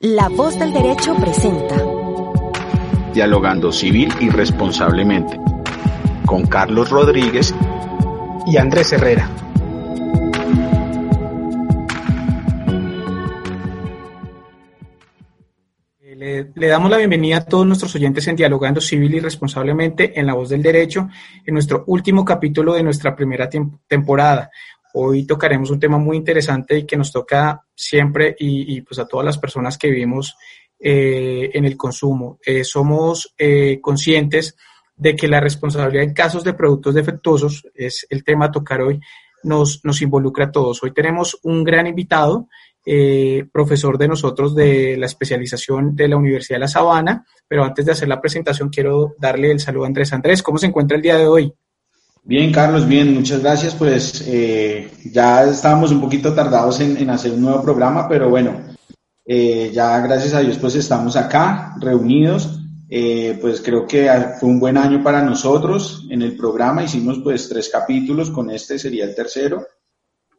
La voz del derecho presenta. Dialogando civil y responsablemente. Con Carlos Rodríguez y Andrés Herrera. Le, le, damos la bienvenida a todos nuestros oyentes en Dialogando Civil y Responsablemente en La Voz del Derecho, en nuestro último capítulo de nuestra primera temporada. Hoy tocaremos un tema muy interesante y que nos toca siempre y, pues a todas las personas que vivimos eh, en el consumo. Eh, somos eh, conscientes de que la responsabilidad en casos de productos defectuosos es el tema a tocar hoy, nos, nos involucra a todos. Hoy tenemos un gran invitado, eh, profesor de nosotros de la especialización de la Universidad de La Sabana, pero antes de hacer la presentación quiero darle el saludo a Andrés. Andrés, ¿cómo se encuentra el día de hoy? Bien, Carlos, bien, muchas gracias. Pues eh, ya estábamos un poquito tardados en, hacer un nuevo programa, pero bueno, eh, ya gracias a Dios pues estamos acá reunidos. Eh, pues creo que fue un buen año para nosotros en el programa. Hicimos pues tres capítulos, con este sería el tercero.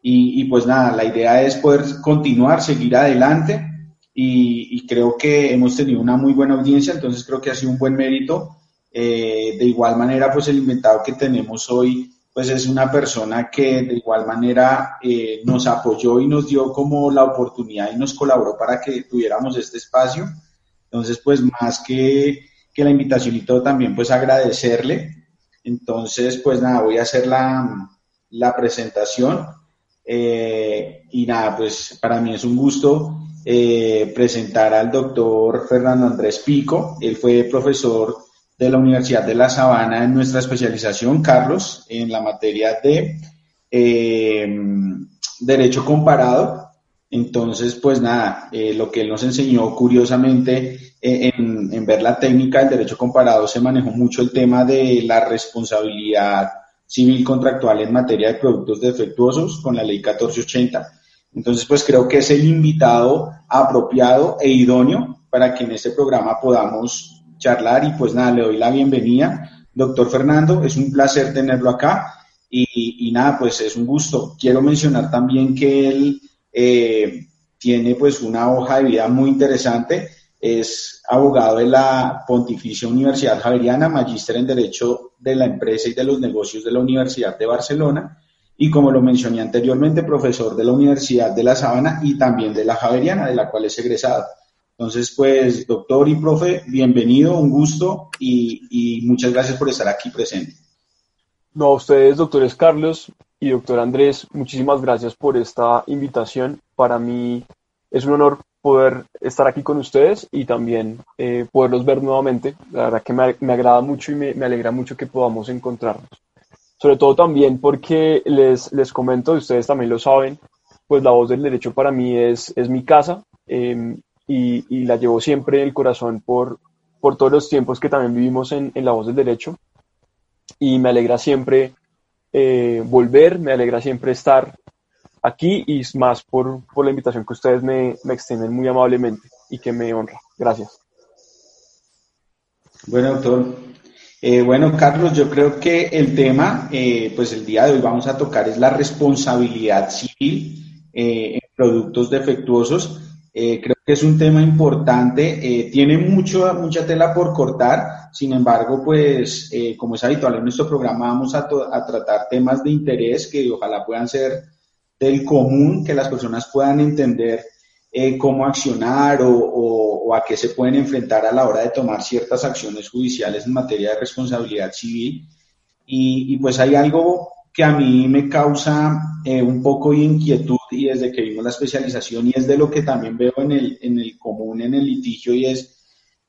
Y, y pues nada, la idea es poder continuar, seguir adelante. Y, y, creo que hemos tenido una muy buena audiencia, entonces creo que ha sido un buen mérito eh, de igual manera, pues el invitado que tenemos hoy, pues es una persona que de igual manera eh, nos apoyó y nos dio como la oportunidad y nos colaboró para que tuviéramos este espacio. Entonces, pues más que, que la invitación y todo, también pues agradecerle. Entonces, pues nada, voy a hacer la, la presentación. Eh, y nada, pues para mí es un gusto presentar al doctor Fernando Andrés Pico. Él fue profesor de la Universidad de La Sabana en nuestra especialización, Carlos, en la materia de eh, Derecho Comparado. Entonces, pues nada, eh, lo que él nos enseñó curiosamente eh, en, en, ver la técnica del derecho comparado se manejó mucho el tema de la responsabilidad civil contractual en materia de productos defectuosos con la ley 1480. Entonces, pues creo que es el invitado apropiado e idóneo para que en este programa podamos charlar y pues nada, le doy la bienvenida. Doctor Fernando, es un placer tenerlo acá y, y nada, pues es un gusto. Quiero mencionar también que él eh, tiene pues una hoja de vida muy interesante, es abogado de la Pontificia Universidad Javeriana, magíster en Derecho de la Empresa y de los Negocios de la Universidad de Barcelona y como lo mencioné anteriormente, profesor de la Universidad de La Sabana y también de la Javeriana, de la cual es egresado. Entonces, pues, doctor y profe, bienvenido, un gusto y, y, muchas gracias por estar aquí presente. No, a ustedes, doctores Carlos y doctor Andrés, muchísimas gracias por esta invitación. Para mí es un honor poder estar aquí con ustedes y también eh, poderlos ver nuevamente. La verdad que me, me agrada mucho y me, me, alegra mucho que podamos encontrarnos. Sobre todo también porque les, les comento, ustedes también lo saben, pues la voz del derecho para mí es, es mi casa. Eh, y, la llevo siempre en el corazón por, por todos los tiempos que también vivimos en, en La Voz del Derecho. Y me alegra siempre eh, volver, me alegra siempre estar aquí y más por, por la invitación que ustedes me, me, extienden muy amablemente y que me honra. Gracias. Bueno, doctor. Eh, bueno, Carlos, yo creo que el tema, eh, pues el día de hoy vamos a tocar es la responsabilidad civil en productos defectuosos. Eh, creo que es un tema importante, eh, tiene mucho, mucha tela por cortar, sin embargo, pues eh, como es habitual en nuestro programa, vamos a, a, tratar temas de interés que ojalá puedan ser del común, que las personas puedan entender cómo accionar o, o, o, a qué se pueden enfrentar a la hora de tomar ciertas acciones judiciales en materia de responsabilidad civil. Y, y pues hay algo que a mí me causa eh, un poco de inquietud y desde que vimos la especialización y es de lo que también veo en el, en el común, en el litigio y es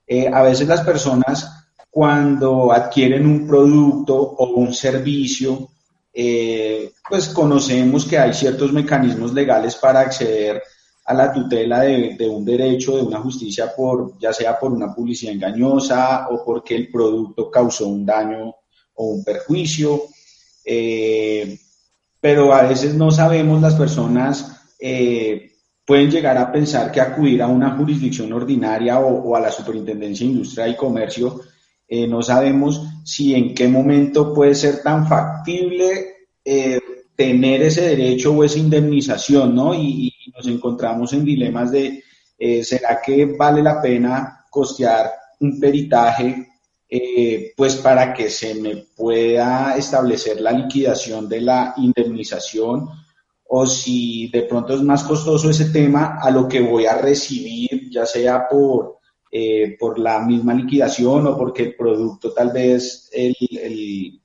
eh, a veces las personas cuando adquieren un producto o un servicio, eh, pues conocemos que hay ciertos mecanismos legales para acceder a la tutela de, un derecho, de una justicia, por, ya sea por una publicidad engañosa o porque el producto causó un daño o un perjuicio. Eh, pero a veces no sabemos, las personas eh, pueden llegar a pensar que acudir a una jurisdicción ordinaria o, a la Superintendencia de Industria y Comercio, eh, no sabemos si en qué momento puede ser tan factible tener ese derecho o esa indemnización, ¿no? Y, nos encontramos en dilemas de, ¿será que vale la pena costear un peritaje eh, pues para que se me pueda establecer la liquidación de la indemnización o si de pronto es más costoso ese tema a lo que voy a recibir, ya sea por eh, por la misma liquidación o porque el producto tal vez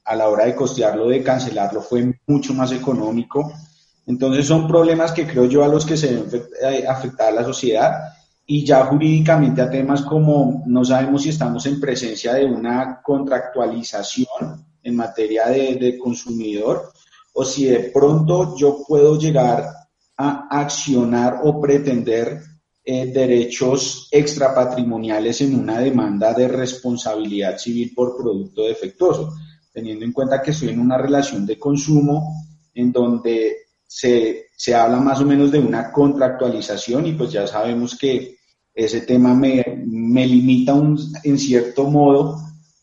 a la hora de costearlo, de cancelarlo, fue mucho más económico. Entonces son problemas que creo yo a los que se deben eh, afectar a la sociedad y ya jurídicamente a temas como no sabemos si estamos en presencia de una contractualización en materia de, consumidor o si de pronto yo puedo llegar a accionar o pretender eh, derechos extrapatrimoniales en una demanda de responsabilidad civil por producto defectuoso, teniendo en cuenta que estoy en una relación de consumo en donde se, se habla más o menos de una contractualización y pues ya sabemos que ese tema me, me limita en cierto modo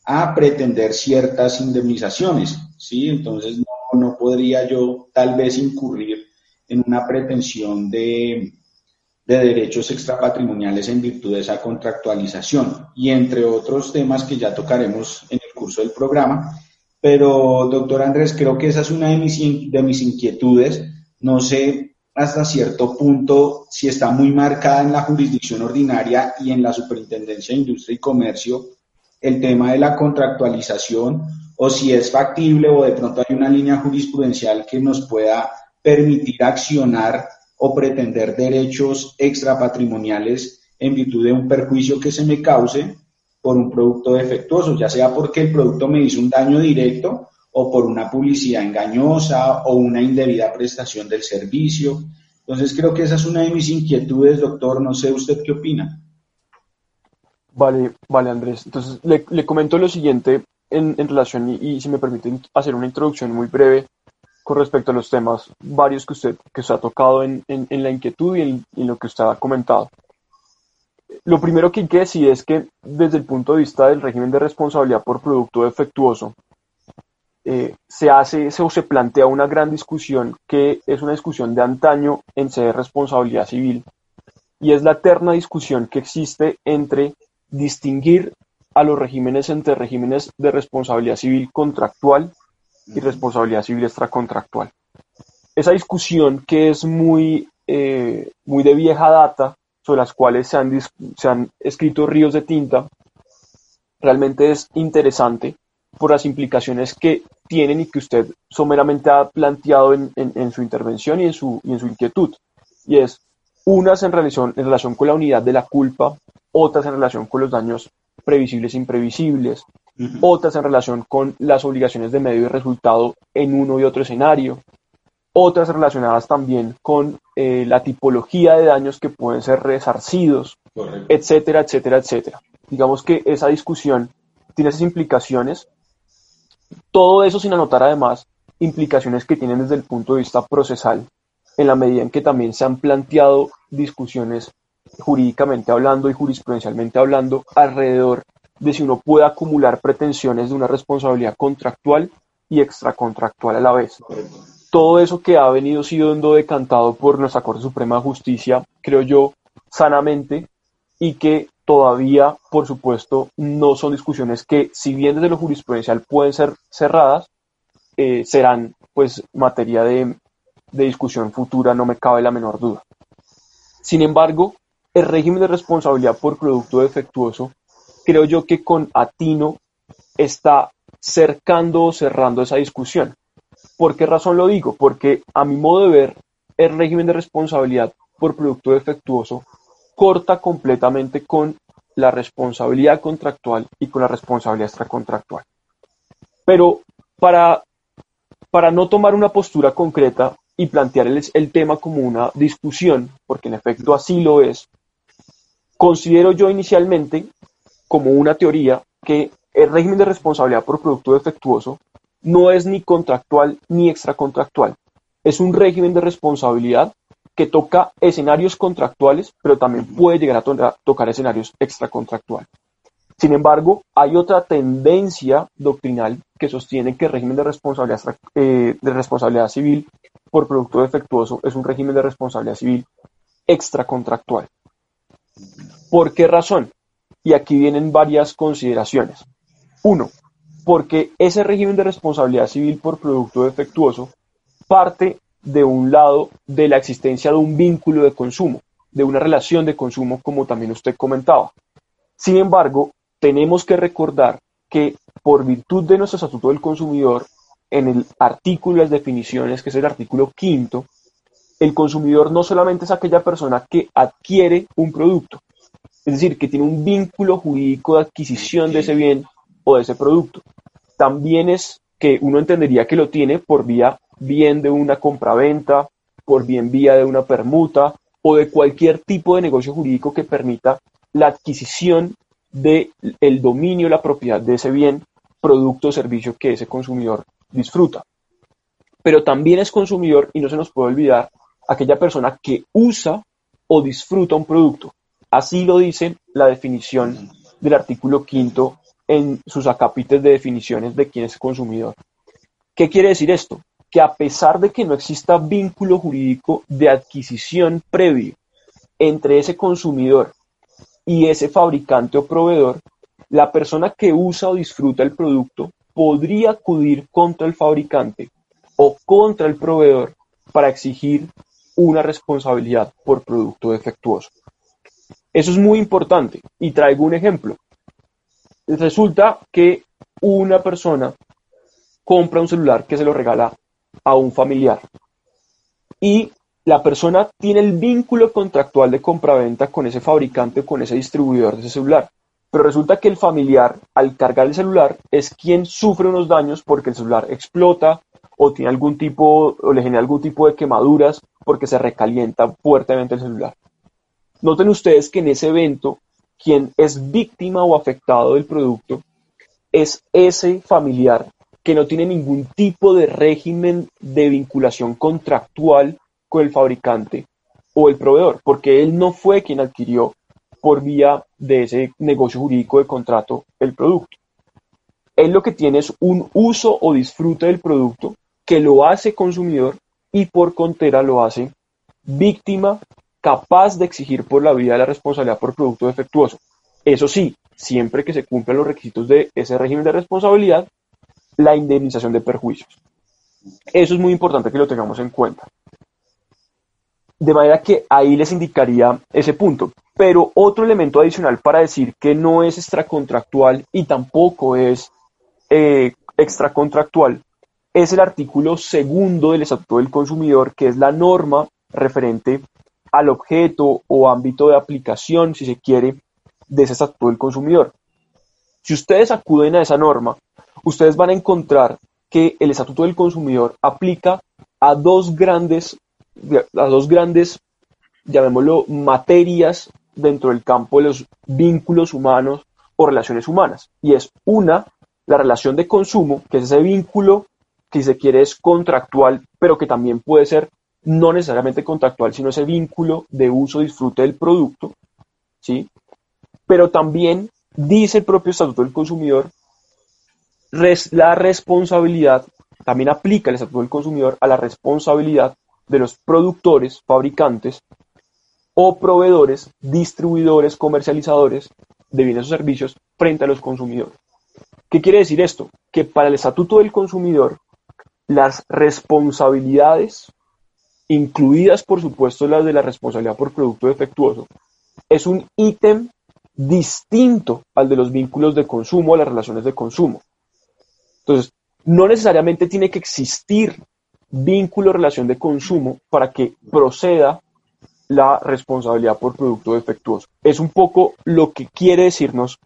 a pretender ciertas indemnizaciones, ¿sí? Entonces no, no podría yo tal vez incurrir en una pretensión de, de derechos extrapatrimoniales en virtud de esa contractualización y entre otros temas que ya tocaremos en el curso del programa. Pero, doctor Andrés, creo que esa es una de mis, de mis inquietudes. No sé hasta cierto punto si está muy marcada en la jurisdicción ordinaria y en la Superintendencia de Industria y Comercio el tema de la contractualización o si es factible o de pronto hay una línea jurisprudencial que nos pueda permitir accionar o pretender derechos extrapatrimoniales en virtud de un perjuicio que se me cause por un producto defectuoso, ya sea porque el producto me hizo un daño directo o por una publicidad engañosa o una indebida prestación del servicio. Entonces creo que esa es una de mis inquietudes, doctor. No sé usted qué opina. Vale, vale, Andrés. Entonces le, comento lo siguiente en, relación y, si me permiten hacer una introducción muy breve con respecto a los temas varios que usted, que ha tocado en, la inquietud y en, lo que usted ha comentado. Lo primero que hay que decir es que desde el punto de vista del régimen de responsabilidad por producto defectuoso, eh, se hace o se plantea una gran discusión que es una discusión de antaño en sede de responsabilidad civil y es la eterna discusión que existe entre distinguir a los regímenes entre regímenes de responsabilidad civil contractual y responsabilidad civil extracontractual. Esa discusión que es muy, eh, muy de vieja data, sobre las cuales se han, se han escrito ríos de tinta, realmente es interesante por las implicaciones que tienen y que usted someramente ha planteado en, en, su intervención y en su, y en su inquietud. Y es unas en relación, en relación con la unidad de la culpa, otras en relación con los daños previsibles e imprevisibles, otras en relación con las obligaciones de medio y resultado en uno y otro escenario, otras relacionadas también con eh, la tipología de daños que pueden ser resarcidos, etcétera, etcétera, etcétera. Digamos que esa discusión tiene esas implicaciones, todo eso sin anotar además implicaciones que tienen desde el punto de vista procesal, en la medida en que también se han planteado discusiones jurídicamente hablando y jurisprudencialmente hablando alrededor de si uno puede acumular pretensiones de una responsabilidad contractual y extracontractual a la vez. Todo eso que ha venido siendo decantado por nuestra Corte Suprema de Justicia, creo yo, sanamente, y que todavía, por supuesto, no son discusiones que, si bien desde lo jurisprudencial pueden ser cerradas, eh, serán pues materia de, de discusión futura, no me cabe la menor duda. Sin embargo, el régimen de responsabilidad por producto defectuoso creo yo que con Atino está cercando o cerrando esa discusión. ¿Por qué razón lo digo? Porque a mi modo de ver, el régimen de responsabilidad por producto defectuoso corta completamente con la responsabilidad contractual y con la responsabilidad extracontractual. Pero para, para no tomar una postura concreta, y plantear el, el tema como una discusión, porque en efecto así lo es, considero yo inicialmente como una teoría que el régimen de responsabilidad por producto defectuoso no es ni contractual ni extracontractual. Es un régimen de responsabilidad que toca escenarios contractuales, pero también puede llegar a, tocar escenarios extracontractuales. Sin embargo, hay otra tendencia doctrinal que sostiene que el régimen de responsabilidad, eh, de responsabilidad civil por producto defectuoso es un régimen de responsabilidad civil extracontractual. ¿Por qué razón? Y aquí vienen varias consideraciones. Uno, porque ese régimen de responsabilidad civil por producto defectuoso parte de un lado de la existencia de un vínculo de consumo, de una relación de consumo, como también usted comentaba. Sin embargo, tenemos que recordar que por virtud de nuestro Estatuto del Consumidor, en el artículo de las definiciones, que es el artículo quinto, el consumidor no solamente es aquella persona que adquiere un producto, es decir, que tiene un vínculo jurídico de adquisición de ese bien o de ese producto. También es que uno entendería que lo tiene por vía bien de una compraventa, por bien vía de una permuta o de cualquier tipo de negocio jurídico que permita la adquisición del el dominio, la propiedad de ese bien, producto o servicio que ese consumidor disfruta. Pero también es consumidor, y no se nos puede olvidar, aquella persona que usa o disfruta un producto. Así lo dice la definición del artículo quinto en sus acápites de definiciones de quién es consumidor. ¿Qué quiere decir esto? Que a pesar de que no exista vínculo jurídico de adquisición previo entre ese consumidor y ese fabricante o proveedor, la persona que usa o disfruta el producto podría acudir contra el fabricante o contra el proveedor para exigir una responsabilidad por producto defectuoso. Eso es muy importante y traigo un ejemplo. Resulta que una persona compra un celular que se lo regala a un familiar y la persona tiene el vínculo contractual de compraventa con ese fabricante o con ese distribuidor de ese celular. Pero resulta que el familiar, al cargar el celular, es quien sufre unos daños porque el celular explota o tiene algún tipo o le genera algún tipo de quemaduras porque se recalienta fuertemente el celular. Noten ustedes que en ese evento, quien es víctima o afectado del producto es ese familiar que no tiene ningún tipo de régimen de vinculación contractual con el fabricante o el proveedor, porque él no fue quien adquirió por vía de ese negocio jurídico de contrato el producto. Él lo que tiene es un uso o disfrute del producto que lo hace consumidor y por contera lo hace víctima capaz de exigir por la vía de la responsabilidad por producto defectuoso. Eso sí, siempre que se cumplan los requisitos de ese régimen de responsabilidad, la indemnización de perjuicios. Eso es muy importante que lo tengamos en cuenta. De manera que ahí les indicaría ese punto. Pero otro elemento adicional para decir que no es extracontractual y tampoco es eh, extracontractual es el artículo segundo del Estatuto del Consumidor, que es la norma referente al objeto o ámbito de aplicación, si se quiere, de ese estatuto del consumidor. Si ustedes acuden a esa norma, ustedes van a encontrar que el estatuto del consumidor aplica a dos grandes, a dos grandes, llamémoslo, materias dentro del campo de los vínculos humanos o relaciones humanas. Y es una, la relación de consumo, que es ese vínculo que si se quiere es contractual, pero que también puede ser no necesariamente contractual, sino ese vínculo de uso disfrute del producto, ¿sí? Pero también dice el propio Estatuto del Consumidor, la responsabilidad, también aplica el Estatuto del Consumidor a la responsabilidad de los productores, fabricantes o proveedores, distribuidores, comercializadores de bienes o servicios frente a los consumidores. ¿Qué quiere decir esto? Que para el Estatuto del Consumidor, las responsabilidades incluidas por supuesto las de la responsabilidad por producto defectuoso, es un ítem distinto al de los vínculos de consumo, a las relaciones de consumo. Entonces, no necesariamente tiene que existir vínculo relación de consumo para que proceda la responsabilidad por producto defectuoso. Es un poco lo que quiere decirnos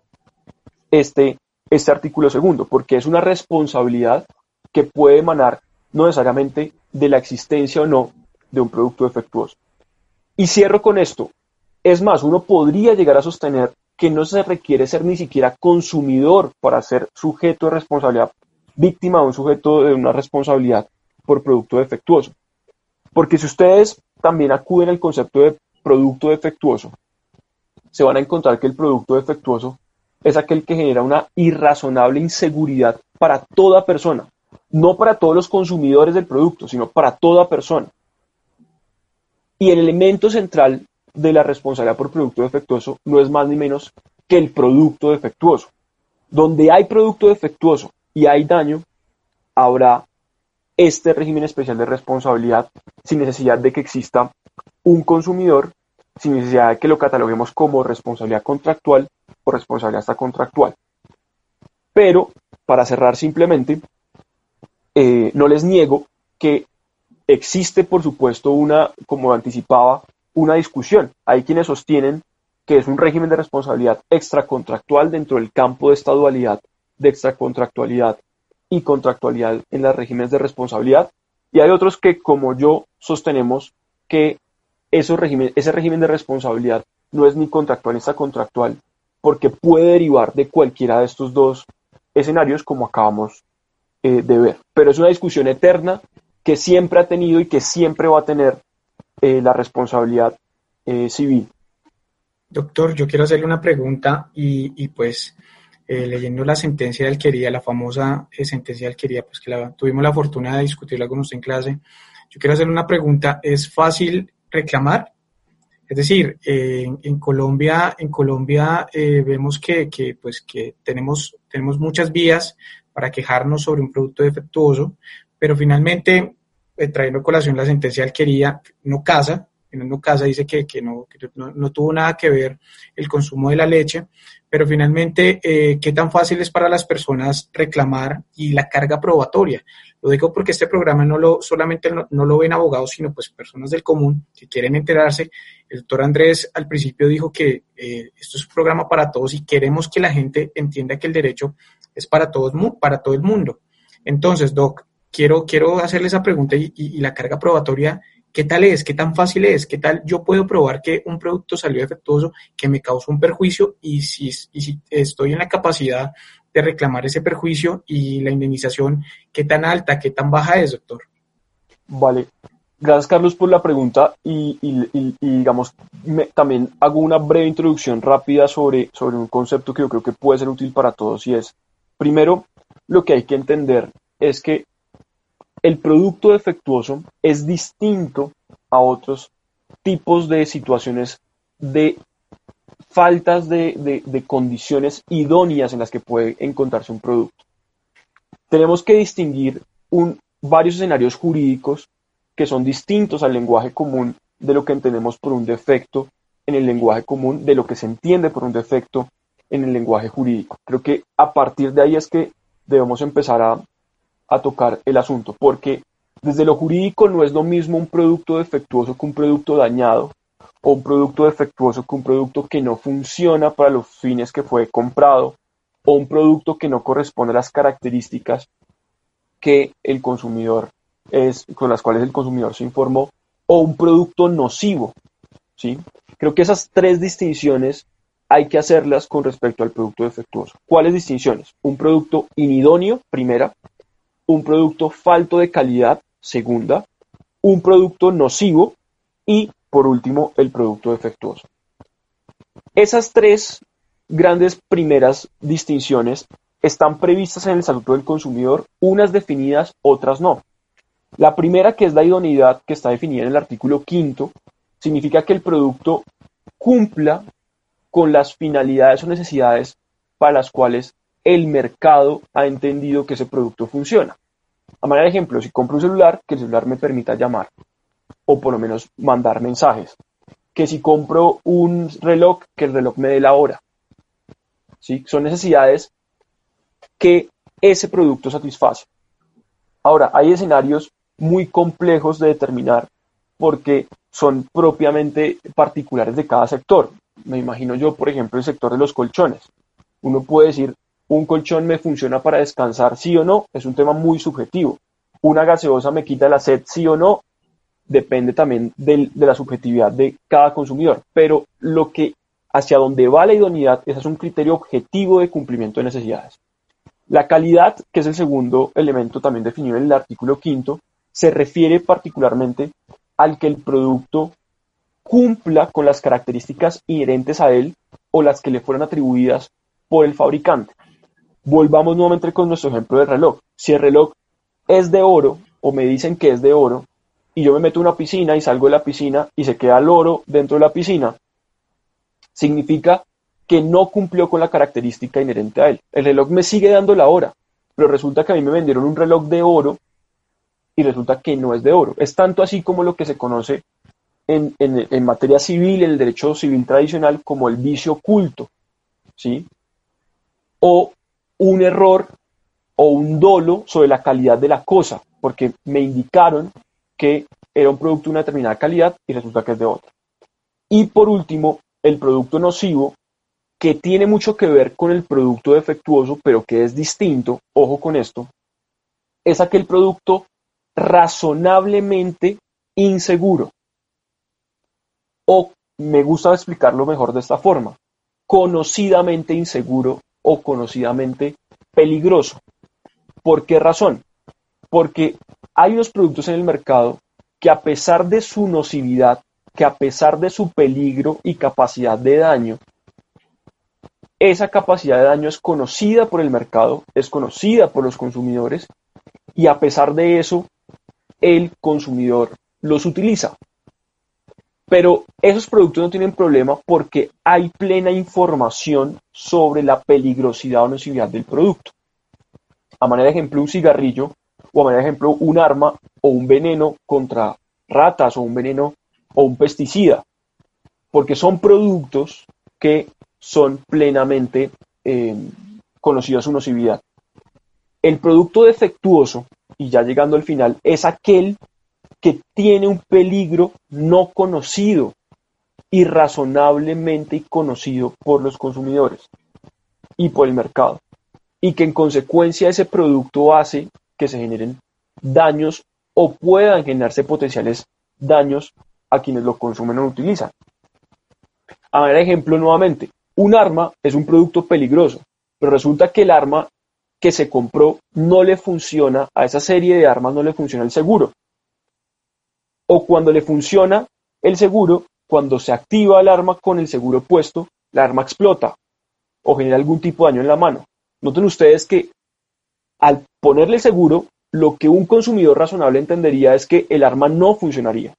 este, este artículo segundo, porque es una responsabilidad que puede emanar no necesariamente de la existencia o no de un producto defectuoso. Y cierro con esto. Es más, uno podría llegar a sostener que no se requiere ser ni siquiera consumidor para ser sujeto de responsabilidad, víctima de un sujeto de una responsabilidad por producto defectuoso. Porque si ustedes también acuden al concepto de producto defectuoso, se van a encontrar que el producto defectuoso es aquel que genera una irrazonable inseguridad para toda persona, no para todos los consumidores del producto, sino para toda persona. Y el elemento central de la responsabilidad por producto defectuoso no es más ni menos que el producto defectuoso. Donde hay producto defectuoso y hay daño, habrá este régimen especial de responsabilidad sin necesidad de que exista un consumidor, sin necesidad de que lo cataloguemos como responsabilidad contractual o responsabilidad hasta contractual. Pero, para cerrar simplemente, eh, no les niego que existe, por supuesto, una, como anticipaba, una discusión. Hay quienes sostienen que es un régimen de responsabilidad extracontractual dentro del campo de esta dualidad de extracontractualidad y contractualidad en los regímenes de responsabilidad. Y hay otros que, como yo, sostenemos que ese régimen de responsabilidad no es ni contractual ni extracontractual, porque puede derivar de cualquiera de estos dos escenarios, como acabamos eh, de ver. Pero es una discusión eterna que siempre ha tenido y que siempre va a tener eh, la responsabilidad eh, civil. Doctor, yo quiero hacerle una pregunta y, pues eh, leyendo la sentencia de alquería, la famosa sentencia de alquería, pues que tuvimos la fortuna de discutirla con usted en clase, yo quiero hacerle una pregunta, ¿es fácil reclamar? Es decir, en Colombia, en Colombia vemos que, que, pues, que tenemos, tenemos muchas vías para quejarnos sobre un producto defectuoso, pero finalmente eh, trayendo colación la sentencia de alquería, no casa, no casa, dice que, no, no, tuvo nada que ver el consumo de la leche, pero finalmente, eh, ¿qué tan fácil es para las personas reclamar y la carga probatoria? Lo digo porque este programa no lo solamente no, lo ven abogados, sino pues personas del común que quieren enterarse. El doctor Andrés al principio dijo que eh, esto es un programa para todos y queremos que la gente entienda que el derecho es para todos, para todo el mundo. Entonces, Doc, quiero, quiero hacerle esa pregunta y, la carga probatoria, ¿qué tal es? ¿Qué tan fácil es? ¿Qué tal yo puedo probar que un producto salió defectuoso, que me causó un perjuicio y si, estoy en la capacidad de reclamar ese perjuicio y la indemnización, ¿qué tan alta, qué tan baja es, doctor? Vale. Gracias, Carlos, por la pregunta y, digamos, también hago una breve introducción rápida sobre, sobre un concepto que yo creo que puede ser útil para todos y es, primero, lo que hay que entender es que el producto defectuoso es distinto a otros tipos de situaciones de faltas de, condiciones idóneas en las que puede encontrarse un producto. Tenemos que distinguir varios escenarios jurídicos que son distintos al lenguaje común de lo que entendemos por un defecto en el lenguaje común, de lo que se entiende por un defecto en el lenguaje jurídico. Creo que a partir de ahí es que debemos empezar a, a tocar el asunto, porque desde lo jurídico no es lo mismo un producto defectuoso que un producto dañado, o un producto defectuoso que un producto que no funciona para los fines que fue comprado, o un producto que no corresponde a las características que el consumidor es, con las cuales el consumidor se informó, o un producto nocivo. ¿sí? Creo que esas tres distinciones hay que hacerlas con respecto al producto defectuoso. ¿Cuáles distinciones? Un producto inidóneo, primera, un producto falto de calidad, segunda, un producto nocivo y, por último, el producto defectuoso. Esas tres grandes primeras distinciones están previstas en el Estatuto del Consumidor, unas definidas, otras no. La primera, que es la idoneidad, que está definida en el artículo quinto, significa que el producto cumpla con las finalidades o necesidades para las cuales el mercado ha entendido que ese producto funciona. A manera de ejemplo, si compro un celular, que el celular me permita llamar o por lo menos mandar mensajes. Que si compro un reloj, que el reloj me dé la hora. ¿Sí? Son necesidades que ese producto satisface. Ahora, hay escenarios muy complejos de determinar porque son propiamente particulares de cada sector. Me imagino yo, por ejemplo, el sector de los colchones. Uno puede decir, un colchón me funciona para descansar, sí o no, es un tema muy subjetivo. una gaseosa me quita la sed, sí o no, depende también de la subjetividad de cada consumidor. Pero lo que hacia donde va la idoneidad, es un criterio objetivo de cumplimiento de necesidades. La calidad, que es el segundo elemento también definido en el artículo quinto, se refiere particularmente al que el producto cumpla con las características inherentes a él o las que le fueron atribuidas por el fabricante. Volvamos nuevamente con nuestro ejemplo del reloj. Si el reloj es de oro o me dicen que es de oro y yo me meto en una piscina y salgo de la piscina y se queda el oro dentro de la piscina, significa que no cumplió con la característica inherente a él. El reloj me sigue dando la hora, pero resulta que a mí me vendieron un reloj de oro y resulta que no es de oro. Es tanto así como lo que se conoce en, materia civil, en el derecho civil tradicional, como el vicio oculto, ¿sí? O un error o un dolo sobre la calidad de la cosa, porque me indicaron que era un producto de una determinada calidad y resulta que es de otra. Y por último, el producto nocivo, que tiene mucho que ver con el producto defectuoso, pero que es distinto, ojo con esto, es aquel producto razonablemente inseguro. O me gusta explicarlo mejor de esta forma, conocidamente inseguro o conocidamente peligroso. ¿Por qué razón? Porque hay unos productos en el mercado que a pesar de su nocividad, que a pesar de su peligro y capacidad de daño, esa capacidad de daño es conocida por el mercado, es conocida por los consumidores y a pesar de eso, el consumidor los utiliza. Pero esos productos no tienen problema porque hay plena información sobre la peligrosidad o nocividad del producto. A manera de ejemplo, un cigarrillo o a manera de ejemplo, un arma o un veneno contra ratas o un veneno o un pesticida, porque son productos que son plenamente eh, conocidos su nocividad. El producto defectuoso, y ya llegando al final, es aquel que tiene un peligro no conocido y razonablemente conocido por los consumidores y por el mercado, y que en consecuencia ese producto hace que se generen daños o puedan generarse potenciales daños a quienes lo consumen o lo utilizan. A ver, ejemplo nuevamente, un arma es un producto peligroso, pero resulta que el arma que se compró no le funciona, a esa serie de armas no le funciona el seguro. O cuando le funciona el seguro, cuando se activa el arma con el seguro puesto, la arma explota o genera algún tipo de daño en la mano. Noten ustedes que al ponerle seguro, lo que un consumidor razonable entendería es que el arma no funcionaría.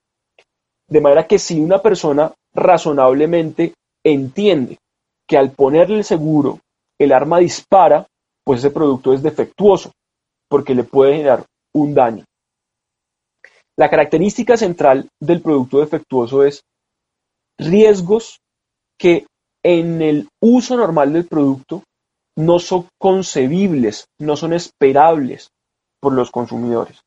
De manera que si una persona razonablemente entiende que al ponerle el seguro el arma dispara, pues ese producto es defectuoso, porque le puede generar un daño. La característica central del producto defectuoso es riesgos que en el uso normal del producto no son concebibles, no son esperables por los consumidores.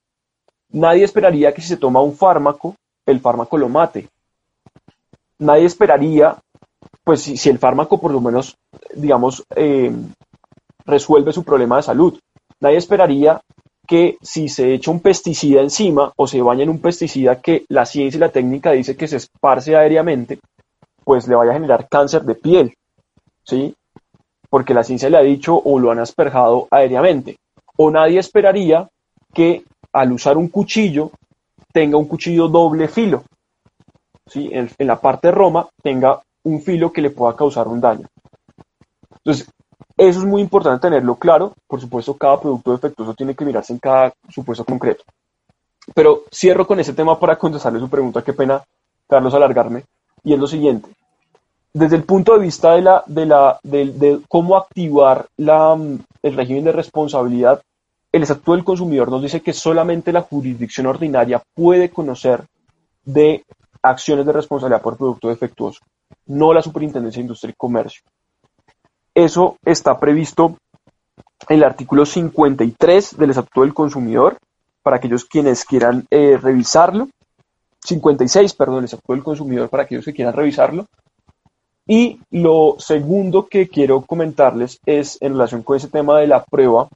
Nadie esperaría que si se toma un fármaco, el fármaco lo mate. Nadie esperaría, pues si, el fármaco por lo menos, digamos, eh, resuelve su problema de salud. Nadie esperaría que si se echa un pesticida encima o se baña en un pesticida que la ciencia y la técnica dice que se esparce aéreamente, pues le vaya a generar cáncer de piel. ¿sí? porque la ciencia le ha dicho o lo han asperjado aéreamente. O nadie esperaría que al usar un cuchillo tenga un cuchillo doble filo. ¿sí? En, la parte de Roma tenga un filo que le pueda causar un daño. Entonces, eso es muy importante tenerlo claro. Por supuesto, cada producto defectuoso tiene que mirarse en cada supuesto concreto. Pero cierro con ese tema para contestarle su pregunta. Qué pena, Carlos, alargarme. Y es lo siguiente desde el punto de vista de, la, de, la, de, cómo activar la, el régimen de responsabilidad, el Estatuto del Consumidor nos dice que solamente la jurisdicción ordinaria puede conocer de acciones de responsabilidad por producto defectuoso, no la Superintendencia de Industria y Comercio. Eso está previsto en el artículo 53 del Estatuto del Consumidor, para aquellos quienes quieran eh, revisarlo. 56, perdón, el Estatuto del Consumidor, para aquellos que quieran revisarlo. Y lo segundo que quiero comentarles es en relación con ese tema de la prueba,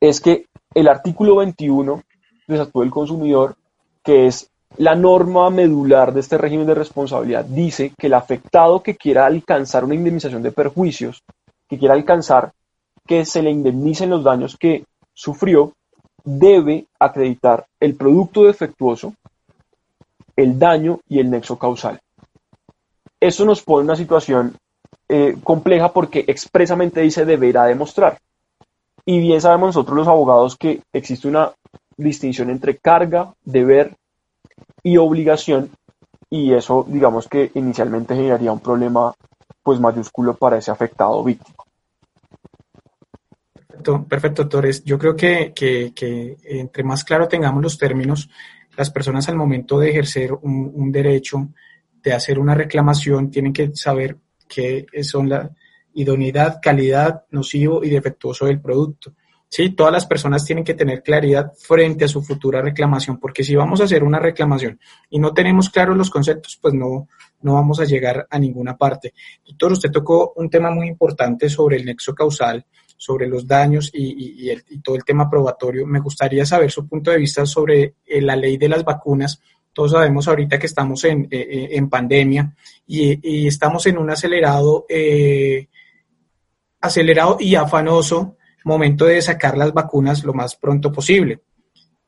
es que el artículo 21 del Estatuto del Consumidor, que es la norma medular de este régimen de responsabilidad, dice que el afectado que quiera alcanzar una indemnización de perjuicios, que quiera alcanzar que se le indemnicen los daños que sufrió, debe acreditar el producto defectuoso, el daño y el nexo causal. Eso nos pone en una situación eh, compleja porque expresamente dice deberá demostrar. Y bien sabemos nosotros los abogados que existe una distinción entre carga, deber y obligación y eso digamos que inicialmente generaría un problema pues mayúsculo para ese afectado víctima. Perfecto, perfecto. Yo creo que, que, entre más claro tengamos los términos, las personas al momento de ejercer un, un derecho, de hacer una reclamación, tienen que saber qué son la idoneidad, calidad, nocivo y defectuoso del producto. Sí, todas las personas tienen que tener claridad frente a su futura reclamación, porque si vamos a hacer una reclamación y no tenemos claros los conceptos, pues no, no vamos a llegar a ninguna parte. Doctor, usted tocó un tema muy importante sobre el nexo causal, sobre los daños y, todo el tema probatorio. Me gustaría saber su punto de vista sobre eh, la ley de las vacunas. Todos sabemos ahorita que estamos en, eh, eh, pandemia y, estamos en un acelerado, acelerado y afanoso momento de sacar las vacunas lo más pronto posible.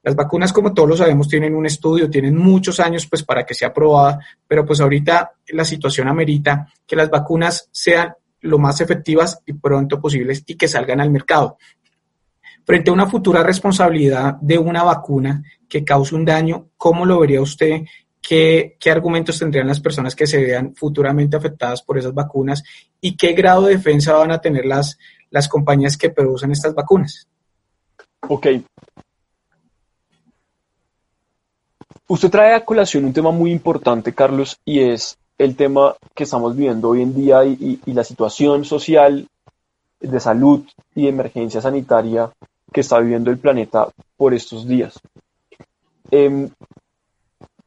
Las vacunas, como todos lo sabemos, tienen un estudio, tienen muchos años pues para que sea aprobada, pero pues ahorita la situación amerita que las vacunas sean lo más efectivas y pronto posibles y que salgan al mercado. Frente a una futura responsabilidad de una vacuna que cause un daño, ¿cómo lo vería usted? ¿Qué, ¿Qué, argumentos tendrían las personas que se vean futuramente afectadas por esas vacunas y qué grado de defensa van a tener las, las compañías que producen estas vacunas. Ok. Usted trae a colación un tema muy importante, Carlos, y es el tema que estamos viviendo hoy en día y, la situación social de salud y emergencia sanitaria que está viviendo el planeta por estos días. Em,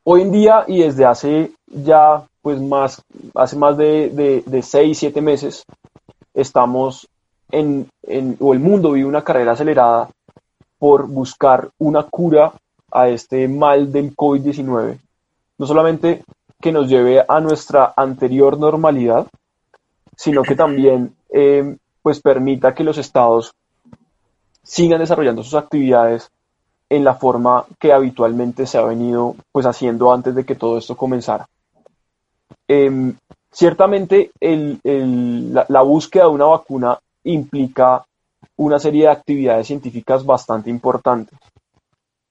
hoy en día y desde hace ya pues más, hace más de, de, de seis, siete meses, estamos en, o el mundo vive una carrera acelerada por buscar una cura a este mal del COVID-19. No solamente que nos lleve a nuestra anterior normalidad, sino que también eh, pues permita que los estados sigan desarrollando sus actividades en la forma que habitualmente se ha venido pues haciendo antes de que todo esto comenzara. Em, ciertamente la, la, búsqueda de una vacuna implica una serie de actividades científicas bastante importantes.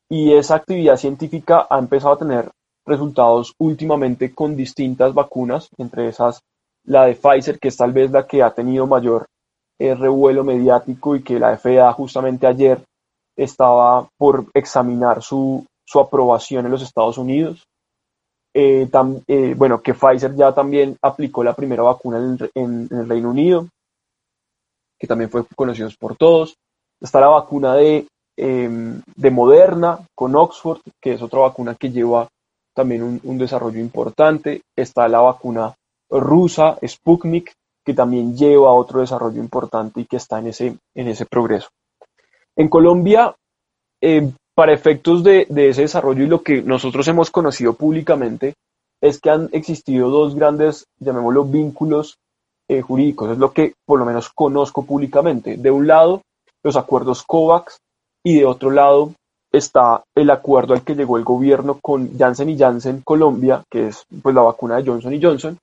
Y esa actividad científica ha empezado a tener resultados últimamente con distintas vacunas, entre esas la de Pfizer, que es tal vez la que ha tenido mayor eh, revuelo mediático y que la FDA justamente ayer estaba por examinar su, aprobación en los Estados Unidos. Eh, eh, bueno, que Pfizer ya también aplicó la primera vacuna en el Reino Unido que también fue conocido por todos. Está la vacuna de, em, de Moderna con Oxford, que es otra vacuna que lleva también un, desarrollo importante. Está la vacuna rusa, Sputnik, que también lleva otro desarrollo importante y que está en ese, en ese progreso. En Colombia, em, para efectos de, de, ese desarrollo y lo que nosotros hemos conocido públicamente, es que han existido dos grandes, llamémoslo, vínculos eh, jurídicos, es lo que por lo menos conozco públicamente. De un lado, los acuerdos COVAX y de otro lado está el acuerdo al que llegó el gobierno con Janssen y Janssen Colombia, que es pues la vacuna de Johnson y Johnson,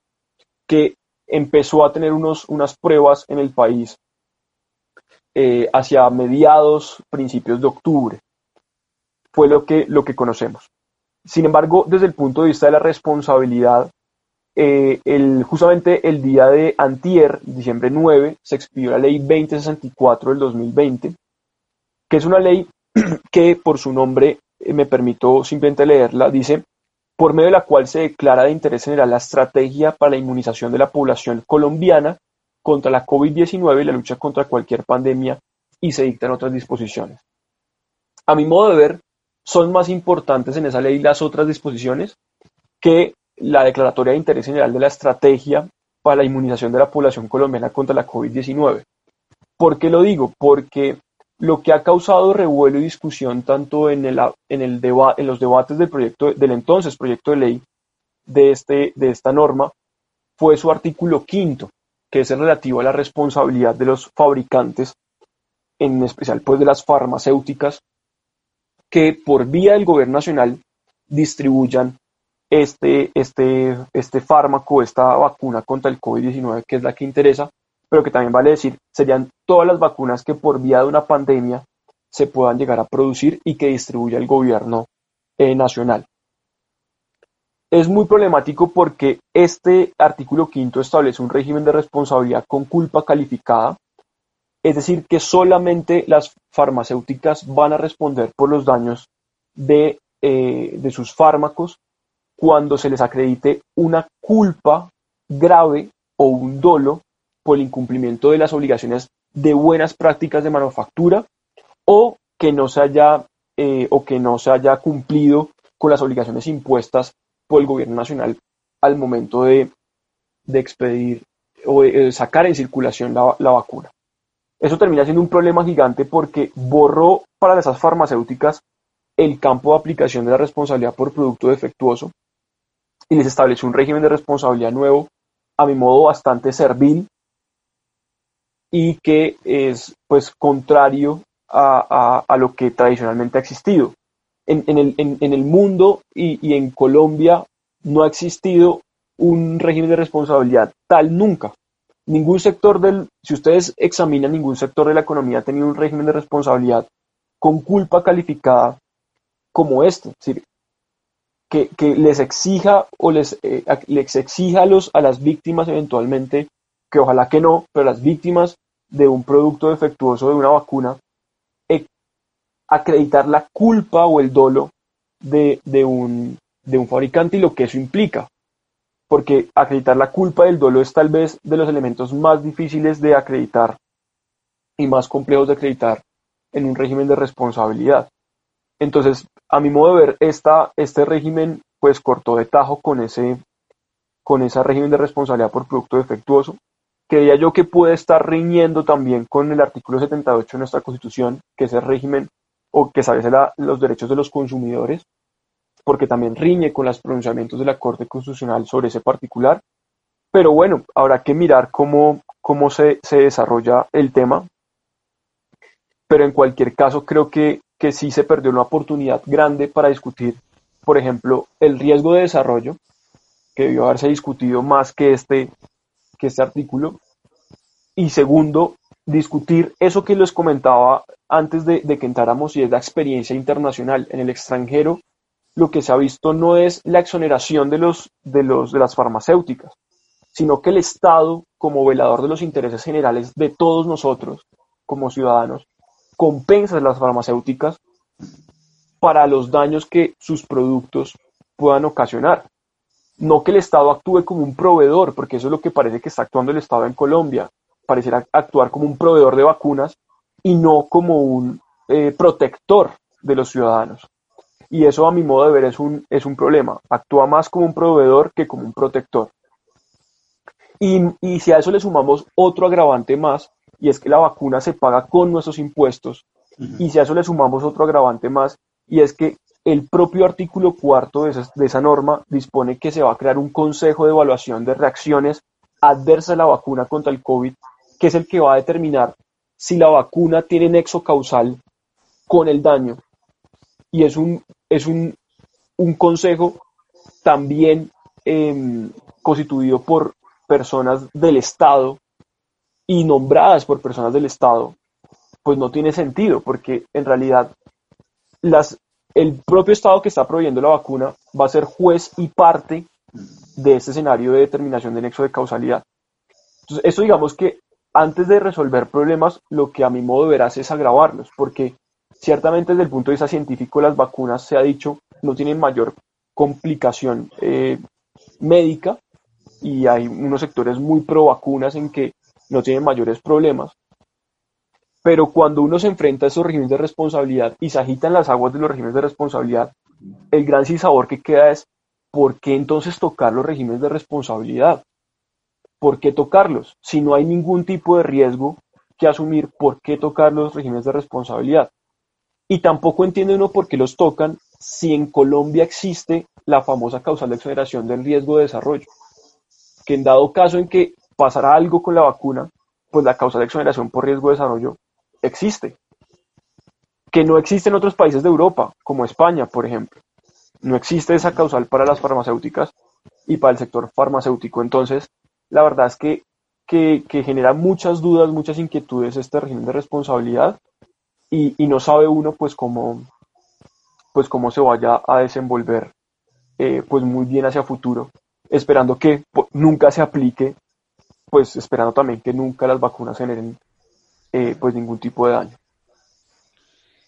que empezó a tener unos, unas pruebas en el país eh, hacia mediados, principios de octubre. Fue lo que, lo que conocemos. Sin embargo, desde el punto de vista de la responsabilidad eh, el, justamente el día de antier, diciembre 9, se expidió la ley 2064 del 2020, que es una ley que por su nombre, eh, me permito simplemente leerla, dice, por medio de la cual se declara de interés general la estrategia para la inmunización de la población colombiana contra la COVID-19 y la lucha contra cualquier pandemia y se dictan otras disposiciones. A mi modo de ver, son más importantes en esa ley las otras disposiciones que la Declaratoria de Interés General de la Estrategia para la Inmunización de la Población Colombiana contra la COVID-19. ¿Por qué lo digo? Porque lo que ha causado revuelo y discusión tanto en, el, en, el en los debates del, proyecto, del entonces proyecto de ley de, este, de esta norma fue su artículo quinto, que es el relativo a la responsabilidad de los fabricantes, en especial pues de las farmacéuticas, que por vía del gobierno nacional distribuyan este, este, este fármaco, esta vacuna contra el COVID-19, que es la que interesa, pero que también vale decir, serían todas las vacunas que por vía de una pandemia se puedan llegar a producir y que distribuya el gobierno eh, nacional. Es muy problemático porque este artículo quinto establece un régimen de responsabilidad con culpa calificada, es decir, que solamente las farmacéuticas van a responder por los daños de, eh, de sus fármacos cuando se les acredite una culpa grave o un dolo por el incumplimiento de las obligaciones de buenas prácticas de manufactura o que no se haya eh, o que no se haya cumplido con las obligaciones impuestas por el gobierno nacional al momento de, expedir o de, sacar en circulación la, la vacuna. Eso termina siendo un problema gigante porque borró para esas farmacéuticas el campo de aplicación de la responsabilidad por producto defectuoso y les estableció un régimen de responsabilidad nuevo, a mi modo bastante servil, y que es pues contrario a, lo que tradicionalmente ha existido. En, el, mundo y, en Colombia no ha existido un régimen de responsabilidad tal nunca. Ningún sector del, si ustedes examinan ningún sector de la economía ha tenido un régimen de responsabilidad con culpa calificada como este. Que, les exija o les, eh, les exija a, los, a las víctimas eventualmente que ojalá que no, pero las víctimas de un producto defectuoso de una vacuna, eh, acreditar la culpa o el dolo de, un, de un fabricante y lo que eso implica. Porque acreditar la culpa del dolo es tal vez de los elementos más difíciles de acreditar y más complejos de acreditar en un régimen de responsabilidad. Entonces, a mi modo de ver, esta, este régimen pues cortó de tajo con ese, con ese régimen de responsabilidad por producto defectuoso creía yo que puede estar riñendo también con el artículo 78 de nuestra Constitución, que es el régimen o que establece los derechos de los consumidores, porque también riñe con los pronunciamientos de la Corte Constitucional sobre ese particular. Pero bueno, habrá que mirar cómo, cómo se, se desarrolla el tema. Pero en cualquier caso, creo que, que sí se perdió una oportunidad grande para discutir, por ejemplo, el riesgo de desarrollo, que debió haberse discutido más que este que este artículo. Y segundo, discutir eso que les comentaba antes de, que entráramos y es la experiencia internacional. En el extranjero, lo que se ha visto no es la exoneración de, los, de, los, de las farmacéuticas, sino que el Estado, como velador de los intereses generales de todos nosotros, como ciudadanos, compensa a las farmacéuticas para los daños que sus productos puedan ocasionar no que el Estado actúe como un proveedor, porque eso es lo que parece que está actuando el Estado en Colombia, pareciera actuar como un proveedor de vacunas y no como un eh, protector de los ciudadanos. Y eso a mi modo de ver es un, es un problema, actúa más como un proveedor que como un protector. Y, y si a eso le sumamos otro agravante más, y es que la vacuna se paga con nuestros impuestos, y si a eso le sumamos otro agravante más, y es que el propio artículo cuarto de esa, norma dispone que se va a crear un consejo de evaluación de reacciones adversas a la vacuna contra el COVID, que es el que va a determinar si la vacuna tiene nexo causal con el daño. Y es un, es un, consejo también em, constituido por personas del Estado y nombradas por personas del Estado, pues no tiene sentido, porque en realidad las, el propio Estado que está proveyendo la vacuna va a ser juez y parte de este escenario de determinación de nexo de causalidad. Entonces, esto digamos que antes de resolver problemas, lo que a mi modo de ver hace es agravarlos, porque ciertamente desde el punto de vista científico las vacunas, se ha dicho, no tienen mayor complicación eh, médica y hay unos sectores muy pro vacunas en que no tienen mayores problemas, pero cuando uno se enfrenta a esos regímenes de responsabilidad y se agitan las aguas de los regímenes de responsabilidad, el gran sinsabor que queda es, ¿por qué entonces tocar los regímenes de responsabilidad? ¿Por qué tocarlos? Si no hay ningún tipo de riesgo que asumir por qué tocar los regímenes de responsabilidad. Y tampoco entiende uno por qué los tocan si en Colombia existe la famosa causal de exoneración del riesgo de desarrollo, que en dado caso en que pasara algo con la vacuna, pues la causal de exoneración por riesgo de desarrollo existe, que no existe en otros países de Europa, como España, por ejemplo. No existe esa causal para las farmacéuticas y para el sector farmacéutico. Entonces, la verdad es que, que, genera muchas dudas, muchas inquietudes este régimen de responsabilidad y, no sabe uno pues cómo, pues cómo se vaya a desenvolver eh, pues muy bien hacia futuro, esperando que nunca se aplique, pues esperando también que nunca las vacunas generen eh, pues ningún tipo de daño.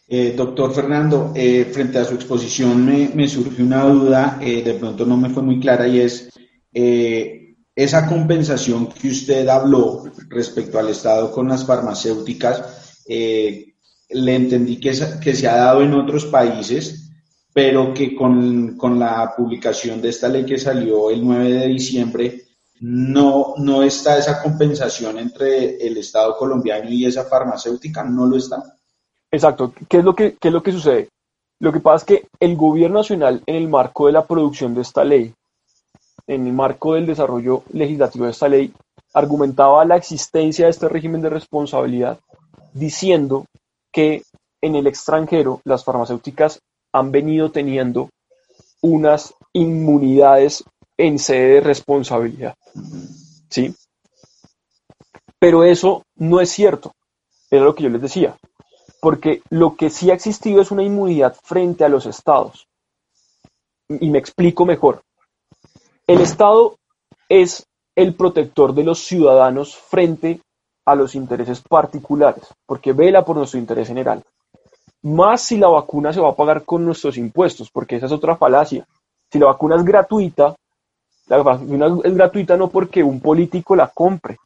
Eh, doctor Fernando, frente a su exposición me, me surge una duda, de pronto no me fue muy clara y es esa compensación que usted habló respecto al Estado con las farmacéuticas, le entendí que, que se ha dado en otros países, pero que con, la publicación de esta ley que salió el 9 de diciembre, no, no está esa compensación entre el Estado colombiano y esa farmacéutica, no lo está. Exacto. ¿Qué es lo que, qué es lo que sucede? Lo que pasa es que el gobierno nacional, en el marco de la producción de esta ley, en el marco del desarrollo legislativo de esta ley, argumentaba la existencia de este régimen de responsabilidad, diciendo que en el extranjero las farmacéuticas han venido teniendo unas inmunidades en sede de responsabilidad. ¿Sí? Pero eso no es cierto, era lo que yo les decía, porque lo que sí ha existido es una inmunidad frente a los estados. Y me explico mejor. El Estado es el protector de los ciudadanos frente a los intereses particulares, porque vela por nuestro interés general más si la vacuna se va a pagar con nuestros impuestos, porque esa es otra falacia. Si la vacuna es gratuita, la vacuna es gratuita no porque un político la compre,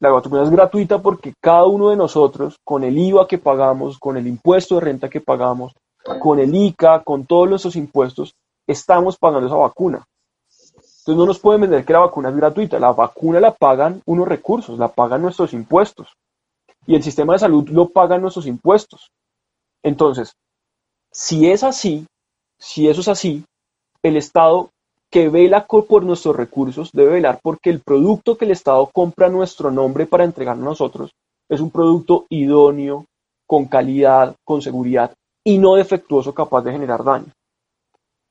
la vacuna es gratuita porque cada uno de nosotros, con el IVA que pagamos, con el impuesto de renta que pagamos, con el ICA, con todos nuestros impuestos, estamos pagando esa vacuna. Entonces no nos pueden vender que la vacuna es gratuita, la vacuna la pagan unos recursos, la pagan nuestros impuestos. Y el sistema de salud lo pagan nuestros impuestos. Entonces, si es así, si eso es así, el Estado que vela por nuestros recursos debe velar porque el producto que el Estado compra a nuestro nombre para entregar a nosotros es un producto idóneo, con calidad, con seguridad y no defectuoso capaz de generar daño.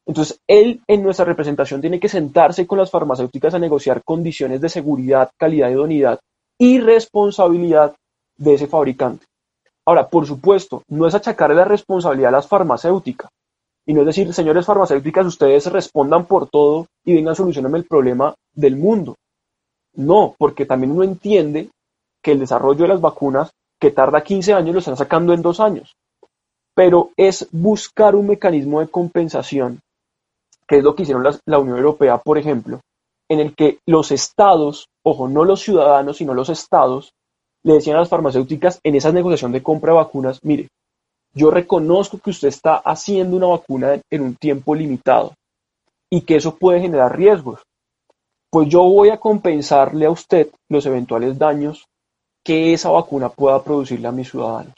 Entonces, él en nuestra representación tiene que sentarse con las farmacéuticas a negociar condiciones de seguridad, calidad, idoneidad y responsabilidad de ese fabricante. Ahora, por supuesto, no es achacarle la responsabilidad a las farmacéuticas. Y no es decir, señores farmacéuticas, ustedes respondan por todo y vengan, solucionarme el problema del mundo. No, porque también uno entiende que el desarrollo de las vacunas, que tarda 15 años, lo están sacando en dos años. Pero es buscar un mecanismo de compensación, que es lo que hicieron la Unión Europea, por ejemplo, en el que los estados, ojo, no los ciudadanos, sino los estados, le decían a las farmacéuticas en esa negociación de compra de vacunas, mire, yo reconozco que usted está haciendo una vacuna en un tiempo limitado y que eso puede generar riesgos. Pues yo voy a compensarle a usted los eventuales daños que esa vacuna pueda producirle a mis ciudadanos.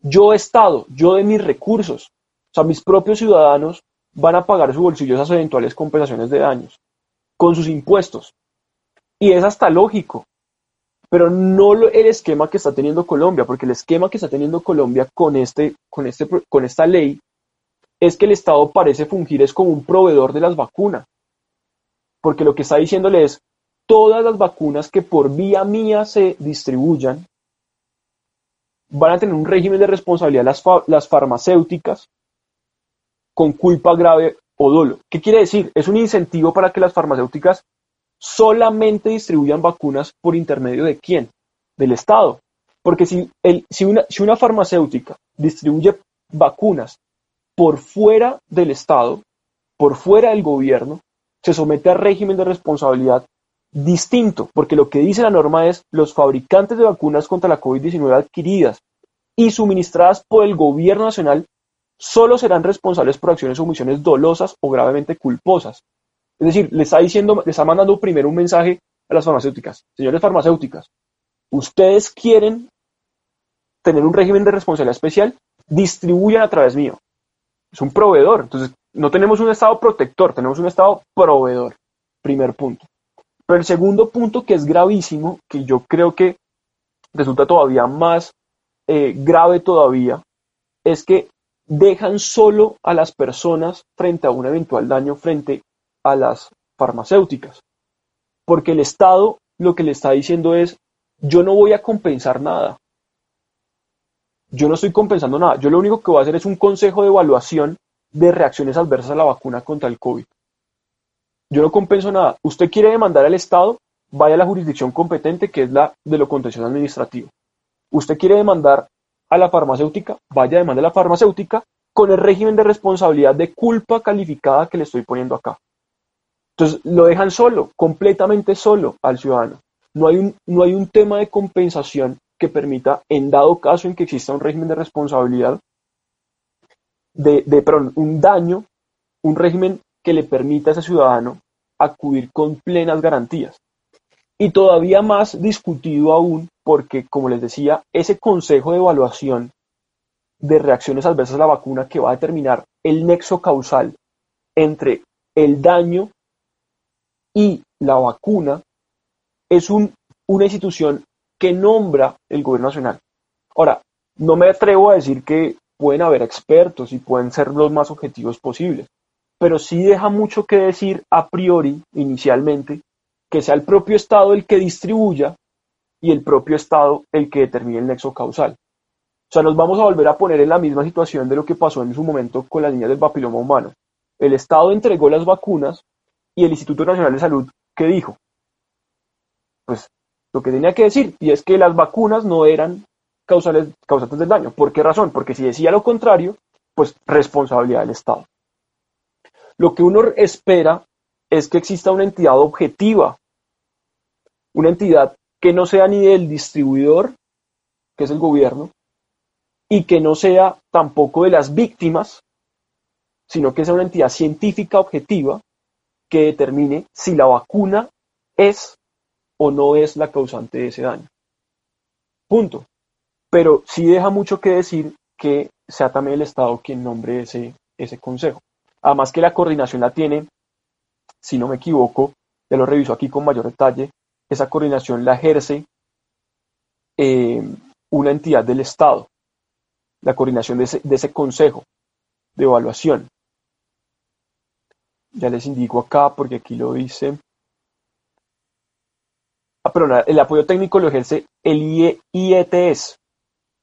Yo Estado, yo de mis recursos, o sea, mis propios ciudadanos van a pagar su bolsillo esas eventuales compensaciones de daños con sus impuestos. Y es hasta lógico, pero no el esquema que está teniendo Colombia, porque el esquema que está teniendo Colombia con, este, con, este, con esta ley es que el Estado parece fungir es como un proveedor de las vacunas, porque lo que está diciéndole es, todas las vacunas que por vía mía se distribuyan van a tener un régimen de responsabilidad las, las farmacéuticas con culpa grave o dolo. ¿Qué quiere decir? Es un incentivo para que las farmacéuticas solamente distribuyan vacunas por intermedio de quién? Del Estado. Porque si, si, una, si una farmacéutica distribuye vacunas por fuera del Estado, por fuera del gobierno, se somete a régimen de responsabilidad distinto, porque lo que dice la norma es los fabricantes de vacunas contra la COVID-19 adquiridas y suministradas por el gobierno nacional solo serán responsables por acciones o omisiones dolosas o gravemente culposas. Es decir, le está diciendo, le está mandando primero un mensaje a las farmacéuticas. Señores farmacéuticas, ustedes quieren tener un régimen de responsabilidad especial, distribuyan a través mío. Es un proveedor. Entonces, no tenemos un Estado protector, tenemos un Estado proveedor. Primer punto. Pero el segundo punto que es gravísimo, que yo creo que resulta todavía más eh, grave todavía, es que dejan solo a las personas frente a un eventual daño frente a las farmacéuticas. Porque el Estado lo que le está diciendo es, yo no voy a compensar nada. Yo no estoy compensando nada. Yo lo único que voy a hacer es un consejo de evaluación de reacciones adversas a la vacuna contra el COVID. Yo no compenso nada. Usted quiere demandar al Estado, vaya a la jurisdicción competente, que es la de lo contencioso administrativo. Usted quiere demandar a la farmacéutica, vaya a demandar a la farmacéutica con el régimen de responsabilidad de culpa calificada que le estoy poniendo acá. Entonces lo dejan solo, completamente solo al ciudadano. No hay un, no hay un tema de compensación que permita, en dado caso en que exista un régimen de responsabilidad, de, de perdón, un daño, un régimen que le permita a ese ciudadano acudir con plenas garantías. Y todavía más discutido aún porque, como les decía, ese consejo de evaluación de reacciones adversas a la vacuna que va a determinar el nexo causal entre el daño y la vacuna es un, una institución que nombra el gobierno nacional. Ahora, no me atrevo a decir que pueden haber expertos y pueden ser los más objetivos posibles, pero sí deja mucho que decir a priori, inicialmente, que sea el propio Estado el que distribuya y el propio Estado el que determine el nexo causal. O sea, nos vamos a volver a poner en la misma situación de lo que pasó en su momento con las niñas del papiloma humano. El Estado entregó las vacunas y el Instituto Nacional de Salud, ¿qué dijo? Pues lo que tenía que decir, y es que las vacunas no eran causales, causantes del daño. ¿Por qué razón? Porque si decía lo contrario, pues responsabilidad del Estado. Lo que uno espera es que exista una entidad objetiva, una entidad que no sea ni del distribuidor, que es el gobierno, y que no sea tampoco de las víctimas, sino que sea una entidad científica objetiva que determine si la vacuna es o no es la causante de ese daño. Punto. Pero sí deja mucho que decir que sea también el Estado quien nombre ese, ese consejo. Además que la coordinación la tiene, si no me equivoco, ya lo reviso aquí con mayor detalle, esa coordinación la ejerce eh, una entidad del Estado, la coordinación de ese, de ese consejo de evaluación. Ya les indico acá porque aquí lo dice. Ah, perdón, el apoyo técnico lo ejerce el IETS,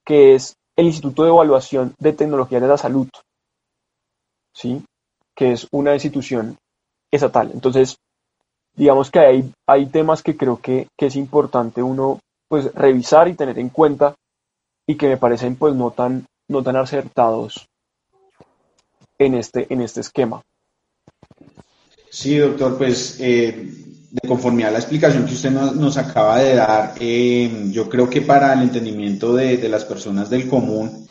que es el Instituto de Evaluación de Tecnologías de la Salud, ¿sí? que es una institución estatal. Entonces, digamos que hay, hay temas que creo que, es importante uno pues revisar y tener en cuenta y que me parecen pues no tan, no tan acertados en este, en este esquema. Sí, doctor, pues eh, de conformidad a la explicación que usted nos, acaba de dar, eh, yo creo que para el entendimiento de, las personas del común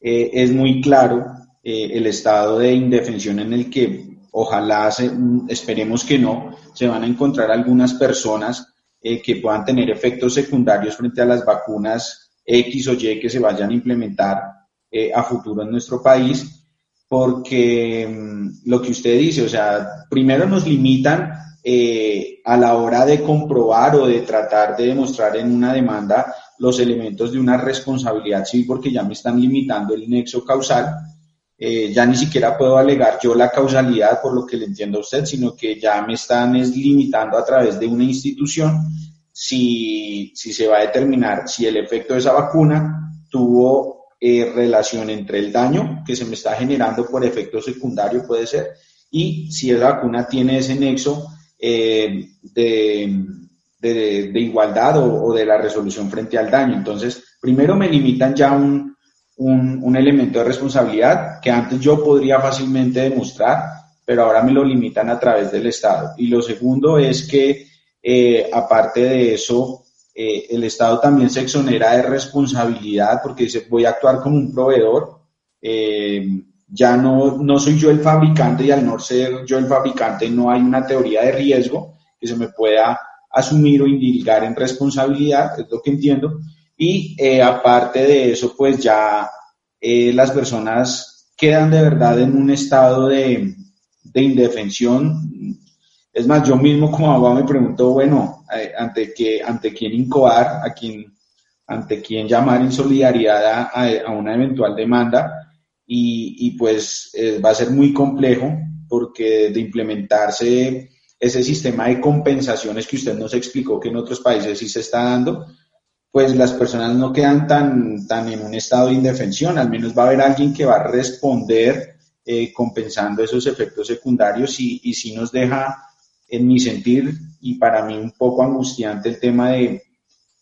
eh, es muy claro el estado de indefensión en el que ojalá, esperemos que no, se van a encontrar algunas personas eh, que puedan tener efectos secundarios frente a las vacunas X o Y que se vayan a implementar eh, a futuro en nuestro país, porque mm, lo que usted dice, o sea, primero nos limitan eh, a la hora de comprobar o de tratar de demostrar en una demanda los elementos de una responsabilidad civil porque ya me están limitando el nexo causal. Eh, ya ni siquiera puedo alegar yo la causalidad por lo que le entiendo a usted, sino que ya me están limitando a través de una institución si, si se va a determinar si el efecto de esa vacuna tuvo eh, relación entre el daño que se me está generando por efecto secundario, puede ser, y si esa vacuna tiene ese nexo eh, de, de, igualdad o, o de la resolución frente al daño. Entonces, primero me limitan ya un, un, elemento de responsabilidad que antes yo podría fácilmente demostrar, pero ahora me lo limitan a través del Estado. Y lo segundo es que, eh, aparte de eso, eh, el Estado también se exonera de responsabilidad porque dice, voy a actuar como un proveedor. Eh, ya no, no soy yo el fabricante y al no ser yo el fabricante no hay una teoría de riesgo que se me pueda asumir o indilgar en responsabilidad, es lo que entiendo. y eh, aparte de eso, pues ya las personas quedan de verdad en un estado de, de indefensión. Es más, yo mismo como abogado me pregunto, bueno, ante, que, ante quién incoar, a quién, ante quién llamar en solidaridad a, una eventual demanda. Y, y pues va a ser muy complejo porque de implementarse ese sistema de compensaciones que usted nos explicó que en otros países sí se está dando, pues las personas no quedan tan, tan en un estado de indefensión, al menos va a haber alguien que va a responder eh, compensando esos efectos secundarios y, y sí nos deja, en mi sentir, y para mí un poco angustiante el tema de,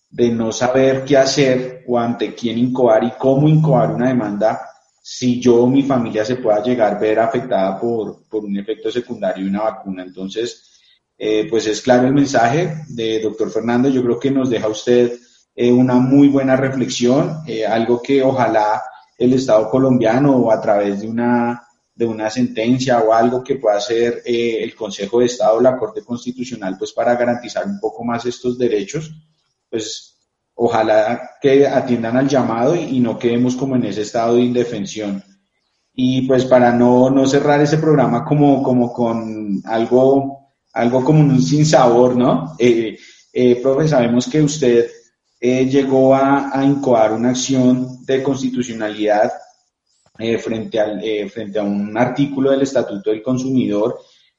de no saber qué hacer o ante quién incoar y cómo incoar una demanda si yo o mi familia se pueda llegar a ver afectada por, por un efecto secundario de una vacuna. Entonces, eh, pues es claro el mensaje de doctor Fernando. Yo creo que nos deja usted eh, una muy buena reflexión, eh, algo que ojalá el Estado colombiano a través de una, de una sentencia o algo que pueda hacer eh, el Consejo de Estado o la Corte Constitucional, pues para garantizar un poco más estos derechos, pues ojalá que atiendan al llamado y, no quedemos como en ese estado de indefensión. Y pues para no, no cerrar ese programa como, como con algo, algo como un sinsabor, ¿no? Eh, profe, sabemos que usted eh, llegó a, incoar una acción de constitucionalidad eh, frente, al, eh, frente a un artículo del Estatuto del Consumidor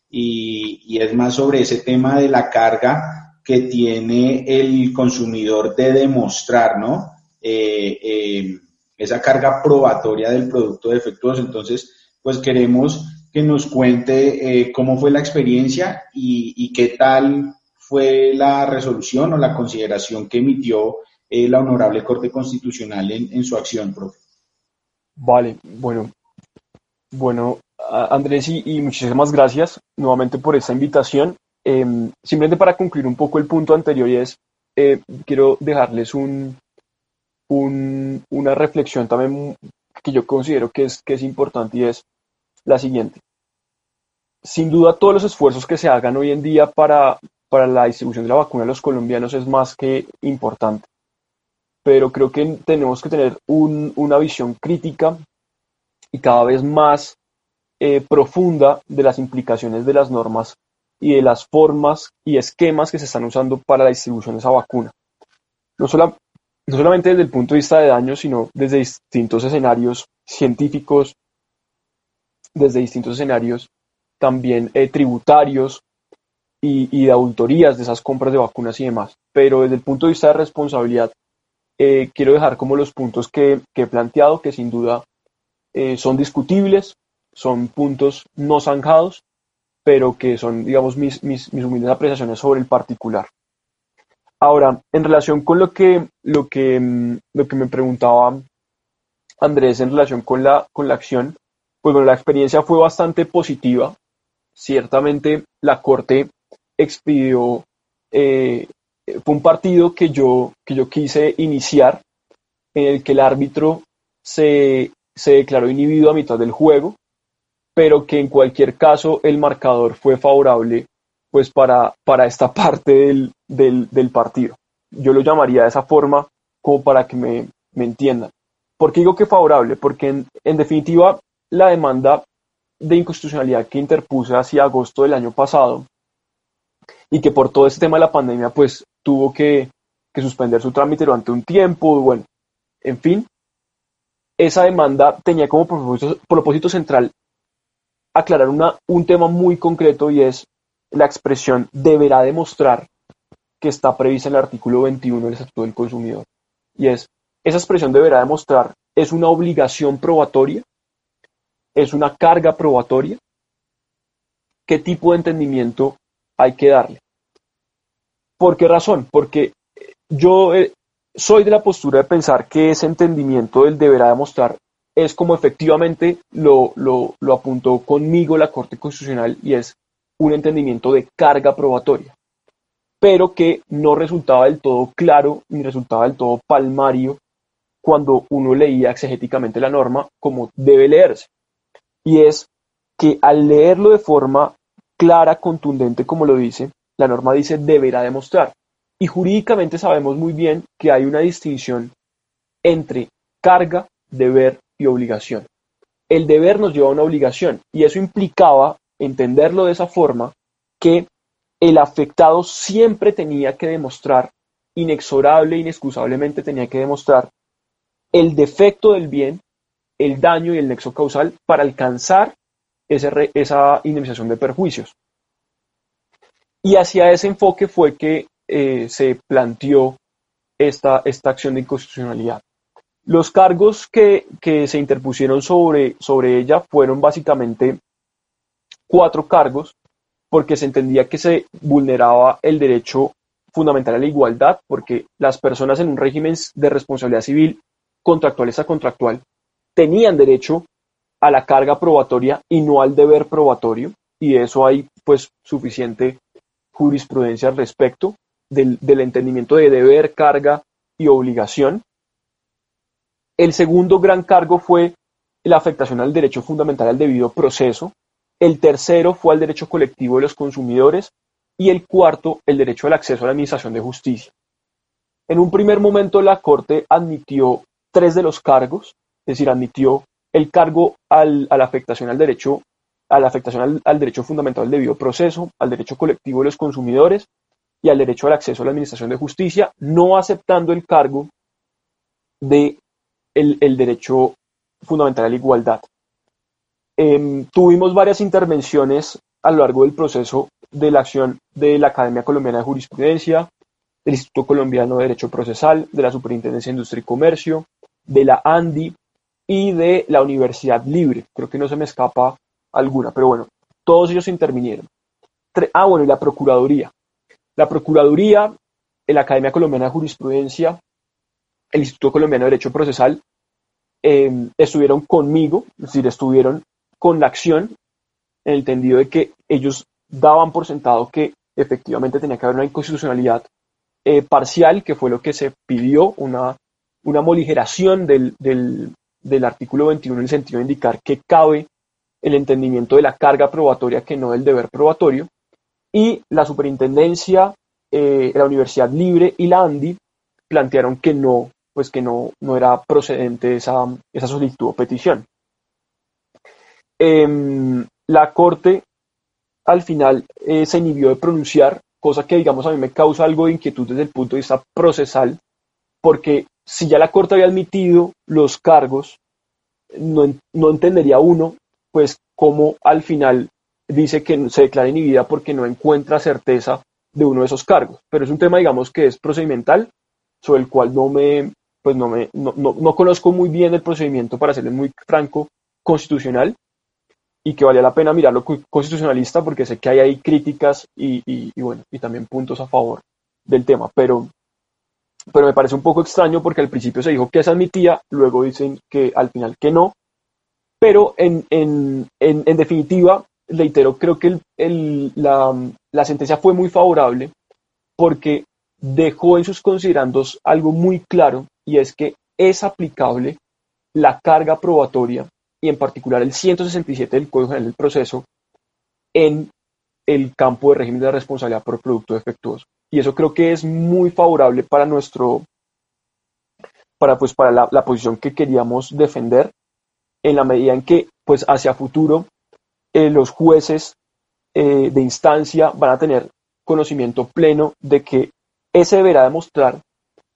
y, es más sobre ese tema de la carga que tiene el consumidor de demostrar, ¿no? esa carga probatoria del producto defectuoso. Entonces, pues queremos que nos cuente cómo fue la experiencia y, y qué tal fue la resolución o la consideración que emitió eh, la Honorable Corte Constitucional en, su acción, profe. Vale, bueno, bueno, Andrés, y, muchísimas gracias nuevamente por esta invitación. Em, simplemente para concluir un poco el punto anterior y es, eh, quiero dejarles un, una reflexión también que yo considero que es, que es importante y es la siguiente. Sin duda, todos los esfuerzos que se hagan hoy en día para, para la distribución de la vacuna a los colombianos es más que importante. Pero creo que tenemos que tener una visión crítica y cada vez más eh, profunda de las implicaciones de las normas y de las formas y esquemas que se están usando para la distribución de esa vacuna. No, no solamente desde el punto de vista de daño, sino desde distintos escenarios científicos, desde distintos escenarios también eh, tributarios, y, de auditorías de esas compras de vacunas y demás. Pero desde el punto de vista de responsabilidad, eh, quiero dejar como los puntos que, he planteado, que sin duda eh, son discutibles, son puntos no zanjados, pero que son, digamos, mis, mis, mis, humildes apreciaciones sobre el particular. Ahora, en relación con lo que, lo que, mm, lo que me preguntaba Andrés en relación con la, con la acción, pues bueno, la experiencia fue bastante positiva. Ciertamente la Corte expidió, eh, fue un partido que yo, que yo quise iniciar, en el que el árbitro se, declaró inhibido a mitad del juego, pero que en cualquier caso el marcador fue favorable pues para, para esta parte del, partido. Yo lo llamaría de esa forma como para que me, entiendan. ¿Por qué digo que favorable? Porque en, en definitiva la demanda de inconstitucionalidad que interpuse hacia agosto del año pasado y que por todo este tema de la pandemia pues tuvo que, suspender su trámite durante un tiempo, bueno, en fin, esa demanda tenía como propósito, central aclarar un tema muy concreto y es la expresión deberá demostrar que está prevista en el artículo 21 del Estatuto del Consumidor. Y es, esa expresión deberá demostrar, ¿es una obligación probatoria? ¿Es una carga probatoria? ¿Qué tipo de entendimiento hay que darle. ¿Por qué razón? Porque yo eh, soy de la postura de pensar que ese entendimiento del deberá demostrar es como efectivamente lo, lo, lo apuntó conmigo la Corte Constitucional y es un entendimiento de carga probatoria, pero que no resultaba del todo claro ni resultaba del todo palmario cuando uno leía exegéticamente la norma como debe leerse. Y es que al leerlo de forma clara, contundente, como lo dice, la norma dice deberá demostrar. Y jurídicamente sabemos muy bien que hay una distinción entre carga, deber y obligación. El deber nos lleva a una obligación y eso implicaba entenderlo de esa forma que el afectado siempre tenía que demostrar, inexorable, inexcusablemente tenía que demostrar el defecto del bien, el daño y el nexo causal para alcanzar esa indemnización de perjuicios. Y hacia ese enfoque fue que eh, se planteó esta, esta acción de inconstitucionalidad. Los cargos que, se interpusieron sobre, sobre ella fueron básicamente cuatro cargos, porque se entendía que se vulneraba el derecho fundamental a la igualdad, porque las personas en un régimen de responsabilidad civil contractuales contractual tenían derecho a la carga probatoria y no al deber probatorio, y eso hay pues suficiente jurisprudencia al respecto del, del entendimiento de deber, carga y obligación. El segundo gran cargo fue la afectación al derecho fundamental al debido proceso. El tercero fue al derecho colectivo de los consumidores y el cuarto, el derecho al acceso a la administración de justicia. En un primer momento la Corte admitió tres de los cargos, es decir, admitió el cargo a la afectación al derecho, a la afectación al, derecho fundamental al debido proceso, al derecho colectivo de los consumidores y al derecho al acceso a la administración de justicia, no aceptando el cargo de el, derecho fundamental a la igualdad. Em, tuvimos varias intervenciones a lo largo del proceso de la acción de la Academia Colombiana de Jurisprudencia, del Instituto Colombiano de Derecho Procesal, de la Superintendencia de Industria y Comercio, de la ANDI y de la Universidad Libre. Creo que no se me escapa alguna, pero bueno, todos ellos intervinieron. Ah, bueno, y la Procuraduría. La Procuraduría, la Academia Colombiana de Jurisprudencia, el Instituto Colombiano de Derecho Procesal, em, estuvieron conmigo, es decir, estuvieron con la acción, en el entendido de que ellos daban por sentado que efectivamente tenía que haber una inconstitucionalidad eh, parcial, que fue lo que se pidió, una una moligeración del, del, artículo 21 en el sentido de indicar que cabe el entendimiento de la carga probatoria que no del deber probatorio, y la superintendencia, eh, la Universidad Libre y la ANDI plantearon que no, pues que no, no era procedente esa, esa solicitud o petición. Em, la Corte al final eh, se inhibió de pronunciar, cosa que digamos a mí me causa algo de inquietud desde el punto de vista procesal, porque si ya la Corte había admitido los cargos, no, entendería uno, pues, cómo al final dice que se declara inhibida porque no encuentra certeza de uno de esos cargos. Pero es un tema, digamos, que es procedimental, sobre el cual no me, pues no me, no, conozco muy bien el procedimiento, para serle muy franco, constitucional, y que valía la pena mirarlo constitucionalista porque sé que hay ahí críticas y, y bueno, y también puntos a favor del tema. Pero pero me parece un poco extraño porque al principio se dijo que se admitía, luego dicen que al final que no, pero en, en, en, definitiva, reitero, creo que el, la, la, sentencia fue muy favorable porque dejó en sus considerandos algo muy claro y es que es aplicable la carga probatoria y en particular el 167 del Código General del Proceso en el campo de régimen de responsabilidad por producto defectuoso. Y eso creo que es muy favorable para nuestro, para pues para la, posición que queríamos defender, en la medida en que pues hacia futuro eh, los jueces eh, de instancia van a tener conocimiento pleno de que ese deberá demostrar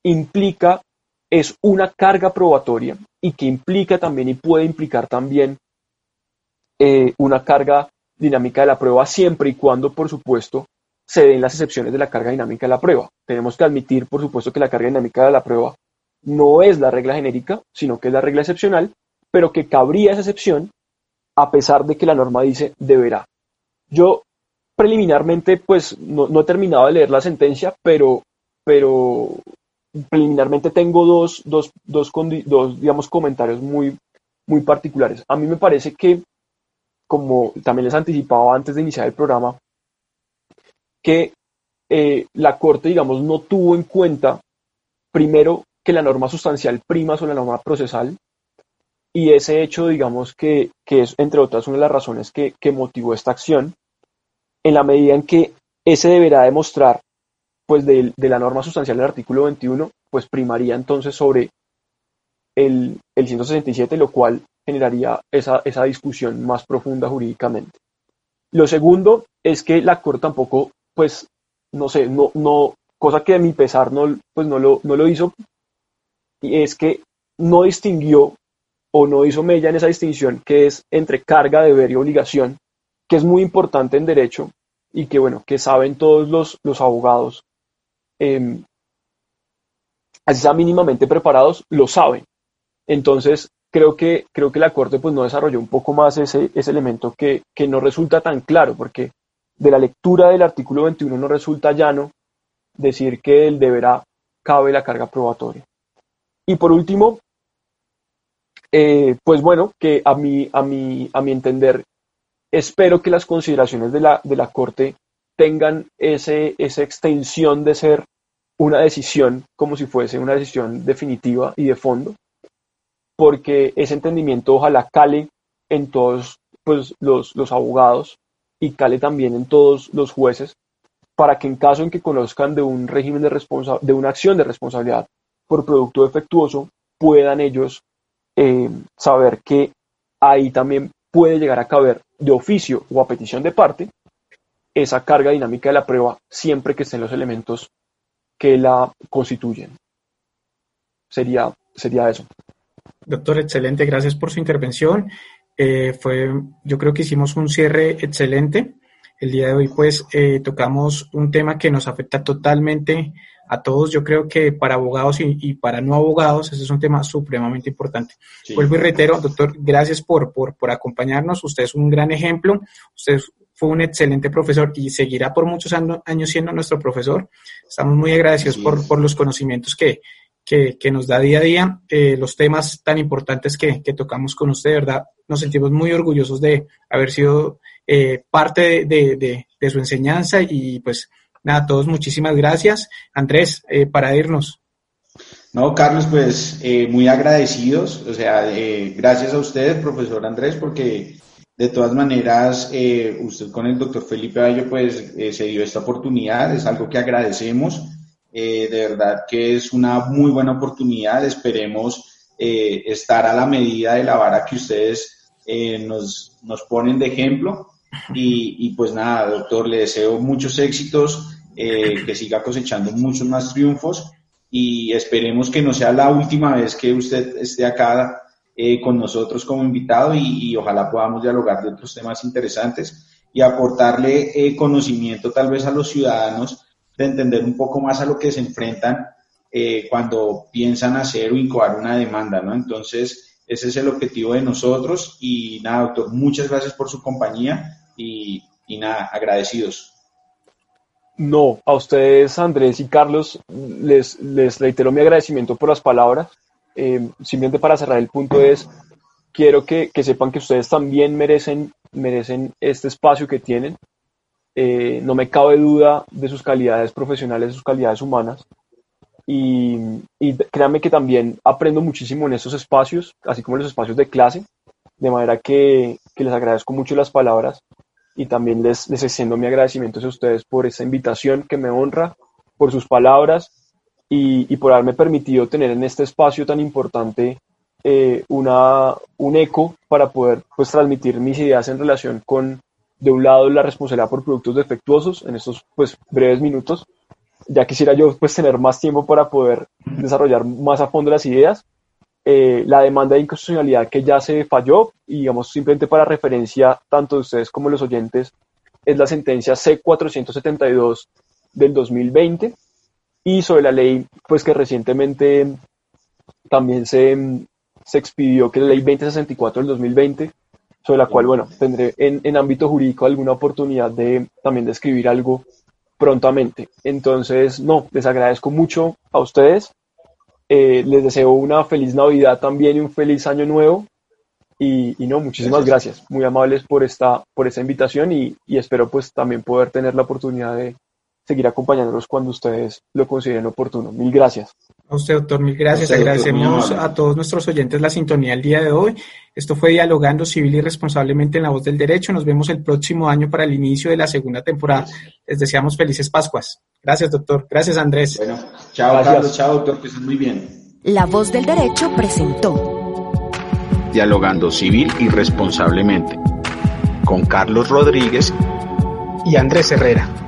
implica es una carga probatoria y que implica también y puede implicar también eh, una carga dinámica de la prueba siempre y cuando, por supuesto, se den las excepciones de la carga dinámica de la prueba. Tenemos que admitir, por supuesto, que la carga dinámica de la prueba no es la regla genérica, sino que es la regla excepcional, pero que cabría esa excepción a pesar de que la norma dice deberá. Yo preliminarmente, pues no, he terminado de leer la sentencia, pero, pero preliminarmente tengo dos, dos, dos, dos digamos, comentarios muy, muy particulares. A mí me parece que, como también les anticipaba antes de iniciar el programa, que eh, la Corte, digamos, no tuvo en cuenta, primero, que la norma sustancial prima sobre la norma procesal, y ese hecho, digamos, que, es, entre otras, una de las razones que, motivó esta acción, en la medida en que ese deberá demostrar pues de, la norma sustancial del artículo 21, pues primaría entonces sobre el, el 167, lo cual generaría esa, esa discusión más profunda jurídicamente. Lo segundo es que la Corte tampoco, pues, no sé, no, no, cosa que a mi pesar no, pues no lo, no lo hizo, y es que no distinguió o no hizo mella en esa distinción que es entre carga, deber y obligación, que es muy importante en derecho y que, bueno, que saben todos los, los abogados, eh, así sea mínimamente preparados, lo saben. Entonces, creo que, creo que la Corte pues, no desarrolló un poco más ese, ese elemento que, que no resulta tan claro, porque de la lectura del artículo 21 no resulta llano decir que el deberá cabe la carga probatoria. Y por último, eh, pues bueno, que a mi, a, mi, a mi entender, espero que las consideraciones de la, de la Corte tengan ese, esa extensión de ser una decisión como si fuese una decisión definitiva y de fondo, porque ese entendimiento ojalá cale en todos pues, los, los abogados y cale también en todos los jueces, para que en caso en que conozcan de un régimen de, de una acción de responsabilidad por producto defectuoso, puedan ellos eh, saber que ahí también puede llegar a caber de oficio o a petición de parte esa carga dinámica de la prueba siempre que estén los elementos que la constituyen. Sería, sería eso. Doctor, excelente, gracias por su intervención. Eh, fue, yo creo que hicimos un cierre excelente. El día de hoy, pues, eh, tocamos un tema que nos afecta totalmente a todos. Yo creo que para abogados y, para no abogados, ese es un tema supremamente importante. Vuelvo y reitero, doctor, gracias por, por, por acompañarnos. Usted es un gran ejemplo. Usted fue un excelente profesor y seguirá por muchos años siendo nuestro profesor. Estamos muy agradecidos por, por los conocimientos que, que, nos da día a día, eh, los temas tan importantes que, tocamos con usted, ¿verdad? Nos sentimos muy orgullosos de haber sido eh, parte de, su enseñanza y pues nada, todos muchísimas gracias. Andrés, eh, para irnos. No, Carlos, pues muy agradecidos, o sea, gracias a ustedes, profesor Andrés, porque de todas maneras, usted con el doctor Felipe Bayo, pues se dio esta oportunidad, es algo que agradecemos eh, de verdad que es una muy buena oportunidad. Esperemos eh, estar a la medida de la vara que ustedes eh, nos, nos, ponen de ejemplo. Y, pues nada, doctor, le deseo muchos éxitos, que siga cosechando muchos más triunfos y esperemos que no sea la última vez que usted esté acá con nosotros como invitado y, ojalá podamos dialogar de otros temas interesantes y aportarle conocimiento tal vez a los ciudadanos de entender un poco más a lo que se enfrentan eh, cuando piensan hacer o incoar una demanda, ¿no? Entonces, ese es el objetivo de nosotros y nada, doctor, muchas gracias por su compañía y, nada, agradecidos. No, a ustedes, Andrés y Carlos, les, les reitero mi agradecimiento por las palabras. Eh, simplemente para cerrar el punto es, quiero que, que, sepan que ustedes también merecen, merecen este espacio que tienen. Eh, no me cabe duda de sus calidades profesionales, sus calidades humanas. Y, créanme que también aprendo muchísimo en esos espacios, así como en los espacios de clase, de manera que, les agradezco mucho las palabras y también les, les extiendo mi agradecimiento a ustedes por esa invitación que me honra, por sus palabras y, por haberme permitido tener en este espacio tan importante eh, una, un eco para poder pues, transmitir mis ideas en relación con de un lado la responsabilidad por productos defectuosos en estos pues breves minutos. Ya quisiera yo pues tener más tiempo para poder desarrollar más a fondo las ideas. Eh, la demanda de inconstitucionalidad que ya se falló y digamos simplemente para referencia tanto de ustedes como los oyentes es la sentencia C472 del 2020 y sobre la ley pues que recientemente también se, se expidió que es la ley 2064 del 2020 sobre la cual, bueno, tendré en, en ámbito jurídico alguna oportunidad de también de escribir algo prontamente. Entonces, no, les agradezco mucho a ustedes. Eh, les deseo una feliz Navidad también y un feliz año nuevo. Y, y no, muchísimas gracias. Muy amables por esta, por esta invitación y, y, espero pues también poder tener la oportunidad de seguir acompañándolos cuando ustedes lo consideren oportuno. Mil gracias. A usted, doctor, mil gracias. Agradecemos a todos nuestros oyentes la sintonía el día de hoy. Esto fue Dialogando Civil y Responsablemente en la Voz del Derecho. Nos vemos el próximo año para el inicio de la segunda temporada. Les deseamos felices Pascuas. Gracias, doctor. Gracias, Andrés. Bueno, chao, Carlos. Chao, doctor. Que estén muy bien. La Voz del Derecho presentó Dialogando Civil y Responsablemente con Carlos Rodríguez y Andrés Herrera.